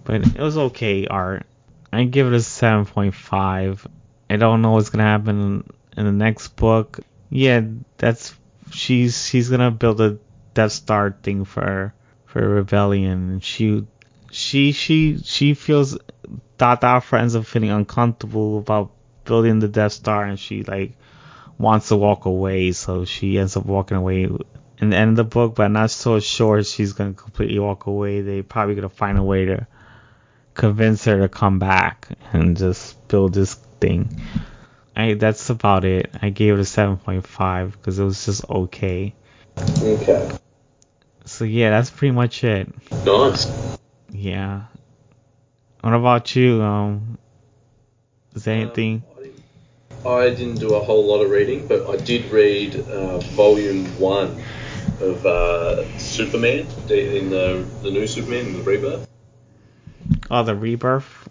but it was okay art. I give it a 7.5. I don't know what's gonna happen in the next book. Yeah, that's she's she's gonna build a Death Star thing for for Rebellion. She she she she feels Dot Alpha ends up feeling uncomfortable about building the Death Star, and she like wants to walk away, so she ends up walking away in the end of the book, but I'm not so sure she's gonna completely walk away. They probably gonna find a way to convince her to come back and just build this thing. I that's about it. I gave it a 7.5 because it was just okay. Okay. So yeah, that's pretty much it. Nice. Yeah. What about you? Um, is there anything? Um, I didn't do a whole lot of reading, but I did read uh, volume one of uh, Superman in the the new Superman in the Rebirth. Oh, the rebirth.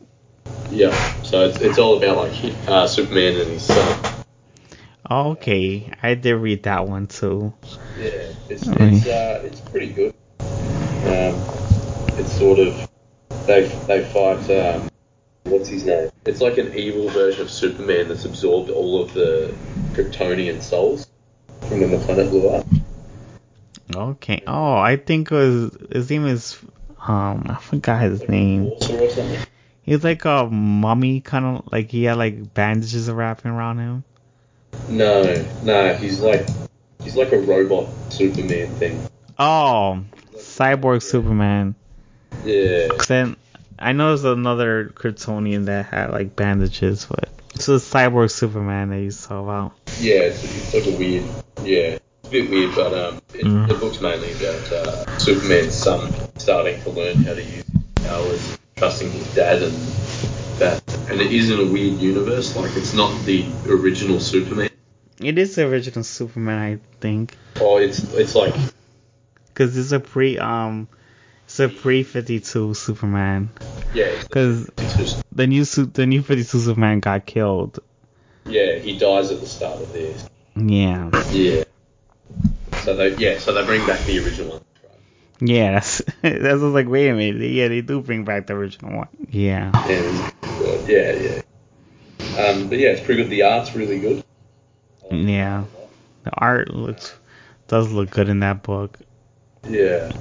Yeah. So it's, it's all about like uh, Superman and his son. Oh, okay, I did read that one too. Yeah, it's it's uh, it's pretty good. Um, it's sort of they they fight um, what's his name? It's like an evil version of Superman that's absorbed all of the Kryptonian souls from when the planet blew up. Okay. Oh, I think it was his name is um I forgot his name. Sorcerer or something. He's like a mummy kind of like he had like bandages wrapping around him. No, no, he's like he's like a robot Superman thing. Oh, cyborg Superman. Yeah. Then I know there's another Kryptonian that had like bandages, but it's a cyborg Superman that you saw about. Yeah, it's, it's like a weird. Yeah, a bit weird, but um, it, Mhm. the book's mainly about uh, Superman's son starting to learn how to use his powers, trusting his dad, and that. And it is in a weird universe. Like it's not the original Superman. It is the original Superman, I think, Oh, it's it's like because it's a pre um, it's a pre 52 Superman. yeah, Because just the new the new 52 Superman got killed. yeah, he dies at the start of this. Yeah, Yeah. So they yeah, so they bring back the original one. yeah. That's like wait a minute. Yeah, they do bring back the original one. Yeah. And uh, yeah, yeah. Um, but yeah, it's pretty good. The art's really good. Yeah. The art looks does look good in that book. Yeah.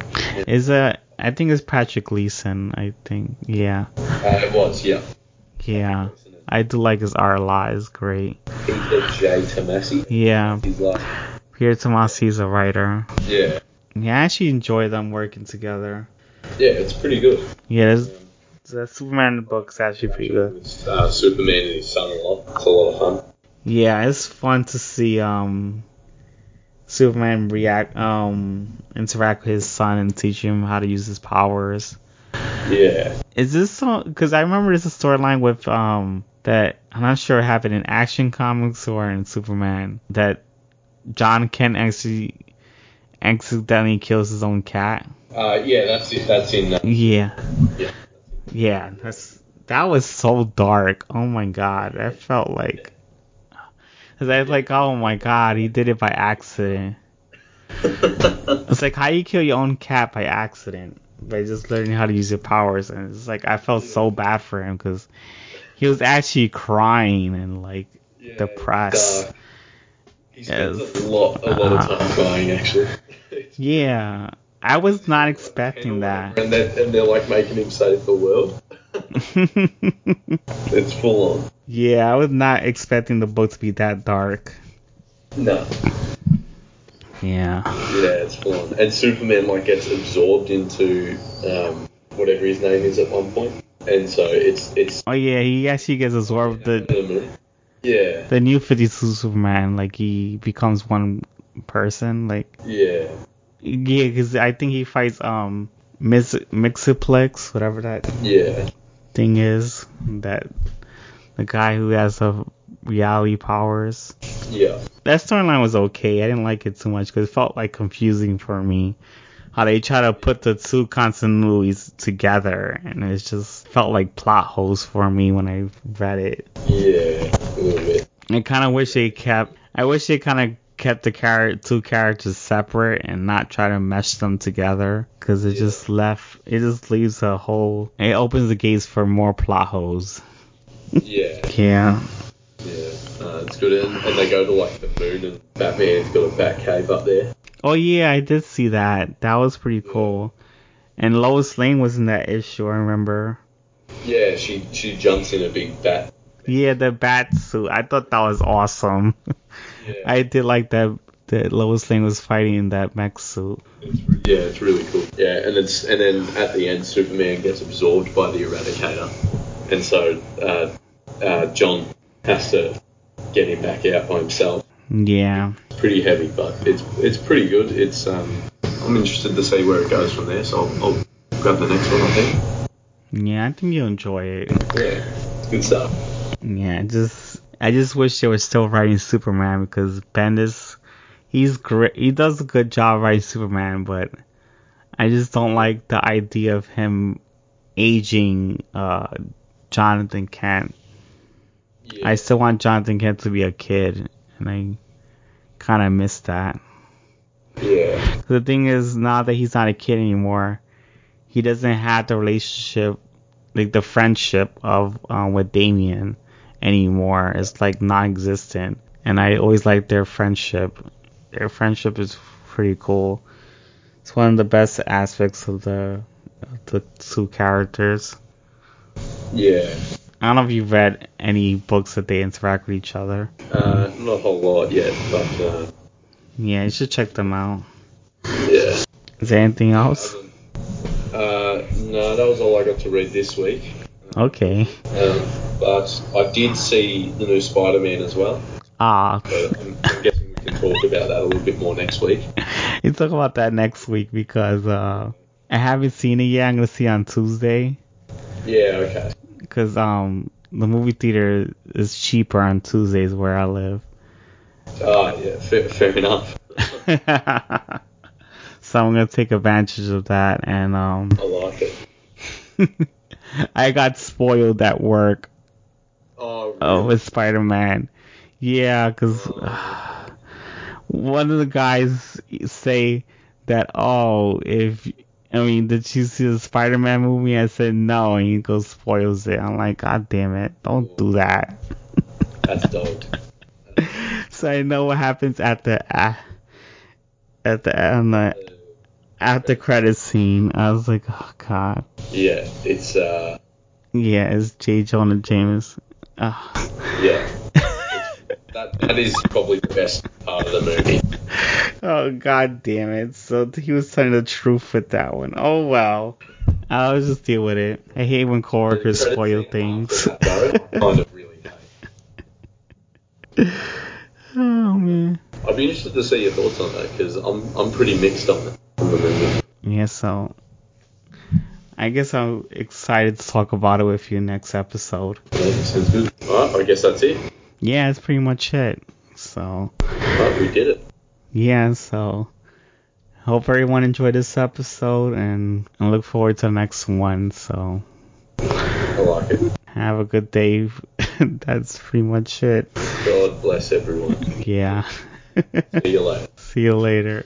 Is a I think it's Patrick Gleason. I think. Yeah. Uh, it was, yeah. Yeah. I do like his art a lot. It's great. Peter J. Tomasi. Yeah. He's like, Pierre is a writer. yeah. Yeah, I actually enjoy them working together. Yeah, it's pretty good. Yeah, this, the Superman book's actually pretty good. Uh, Superman and his son a lot. It's a lot of fun. Yeah, it's fun to see um Superman react um interact with his son and teach him how to use his powers. Yeah. Is this so? Because I remember there's a storyline with um that I'm not sure it happened in Action Comics or in Superman that Jon Kent actually accidentally kills his own cat. Uh, yeah, that's it. That's in. Uh, Yeah, yeah. yeah, that's that was so dark. Oh my god, that felt like. Cause I was like, oh my god, he did it by accident. It's like how you kill your own cat by accident by just learning how to use your powers, and it's like I felt so bad for him because he was actually crying and like Yeah, depressed. He spends a lot, a lot of time crying, actually. Yeah, I was not expecting that. And they're, and they're like making him save the world. It's full on. yeah, I was not expecting the book to be that dark. No. Yeah. Yeah, it's full on. And Superman like gets absorbed into um, whatever his name is at one point, and so it's it's Oh yeah, he actually gets absorbed the yeah the new 52 Superman. Like he becomes one person. Like yeah yeah, because I think he fights um Mix Mxyzptlk, whatever that yeah thing is. That the guy who has the reality powers. yeah That storyline was okay. I didn't like it too much because it felt like confusing for me. How they try to put the two continuities together, and it just felt like plot holes for me when I read it. yeah a little bit I kind of wish they kept. I wish they kind of kept the char- two characters separate and not try to mesh them together because it Yeah. just left. It just leaves a whole. It opens the gates for more plot holes. yeah Yeah. yeah uh, it's good and, and they go to like the moon and Batman's got a bat cave up there Oh yeah, I did see that. That was pretty cool. And Lois Lane was in that issue. I remember. yeah she she jumps in a big bat Yeah, the bat suit. I thought that was awesome. yeah I did like that that Lois Lane was fighting in that mech suit. It's, yeah, it's really cool. Yeah, and it's and then at the end, Superman gets absorbed by the Eradicator, and so uh, uh, John has to get him back out by himself. Yeah. It's pretty heavy, but it's it's pretty good. It's um, I'm interested to see where it goes from there. So I'll, I'll grab the next one. I think. Yeah, I think you'll enjoy it. Yeah, good stuff. Yeah, just I just wish they were still writing Superman because Bendis, he's great. He does a good job writing Superman, but I just don't like the idea of him aging uh, Jonathan Kent. Yeah. I still want Jonathan Kent to be a kid, and I kind of miss that. yeah. The thing is, now that he's not a kid anymore, he doesn't have the relationship, like the friendship of um, with Damian anymore. It's like non-existent, and I always liked their friendship. Their friendship is pretty cool. It's one of the best aspects of the of the two characters. Yeah. I don't know if you've read any books that they interact with each other. Uh, not a whole lot yet, but uh, Yeah, you should check them out. yeah. Is there anything else? Uh, no, that was all I got to read this week. Okay. Um, but I did see the new Spider-Man as well. Ah, But I'm, I'm guessing we can talk about that a little bit more next week. you talk about that next week because uh, I haven't seen it yet. I'm gonna see it on Tuesday Yeah, okay. because um the movie theater is cheaper on Tuesdays where I live. Ah, yeah, fair, fair enough. so I'm gonna take advantage of that and um I like it. I got spoiled at work Oh, oh, with Spider Man. Yeah, because one of the guys say that, oh, if, I mean, did you see the Spider Man movie? I said no, and he goes spoils it. I'm like, God damn it, don't do that. that's dope. so I know what happens at the, uh, at the, on the, at the credit scene. I was like, oh, God. Yeah, it's uh, Yeah, it's J. Jonah James. Uh, yeah. That that is probably the best part of the movie. Oh god damn it. So he was telling the truth with that one. Oh well. I'll just deal with it. I hate when coworkers spoil things. that, though, kind of really hate. oh man. I'd be interested to see your thoughts on that because I'm I'm pretty mixed on it. Yeah, so I guess I'm excited to talk about it with you next episode. Sounds good. Alright, I guess that's it. Yeah, that's pretty much it. So Alright, we did it. yeah, so hope everyone enjoyed this episode and I look forward to the next one. So I like it. have a good day. that's pretty much it. God bless everyone. Yeah. See you later. See you later.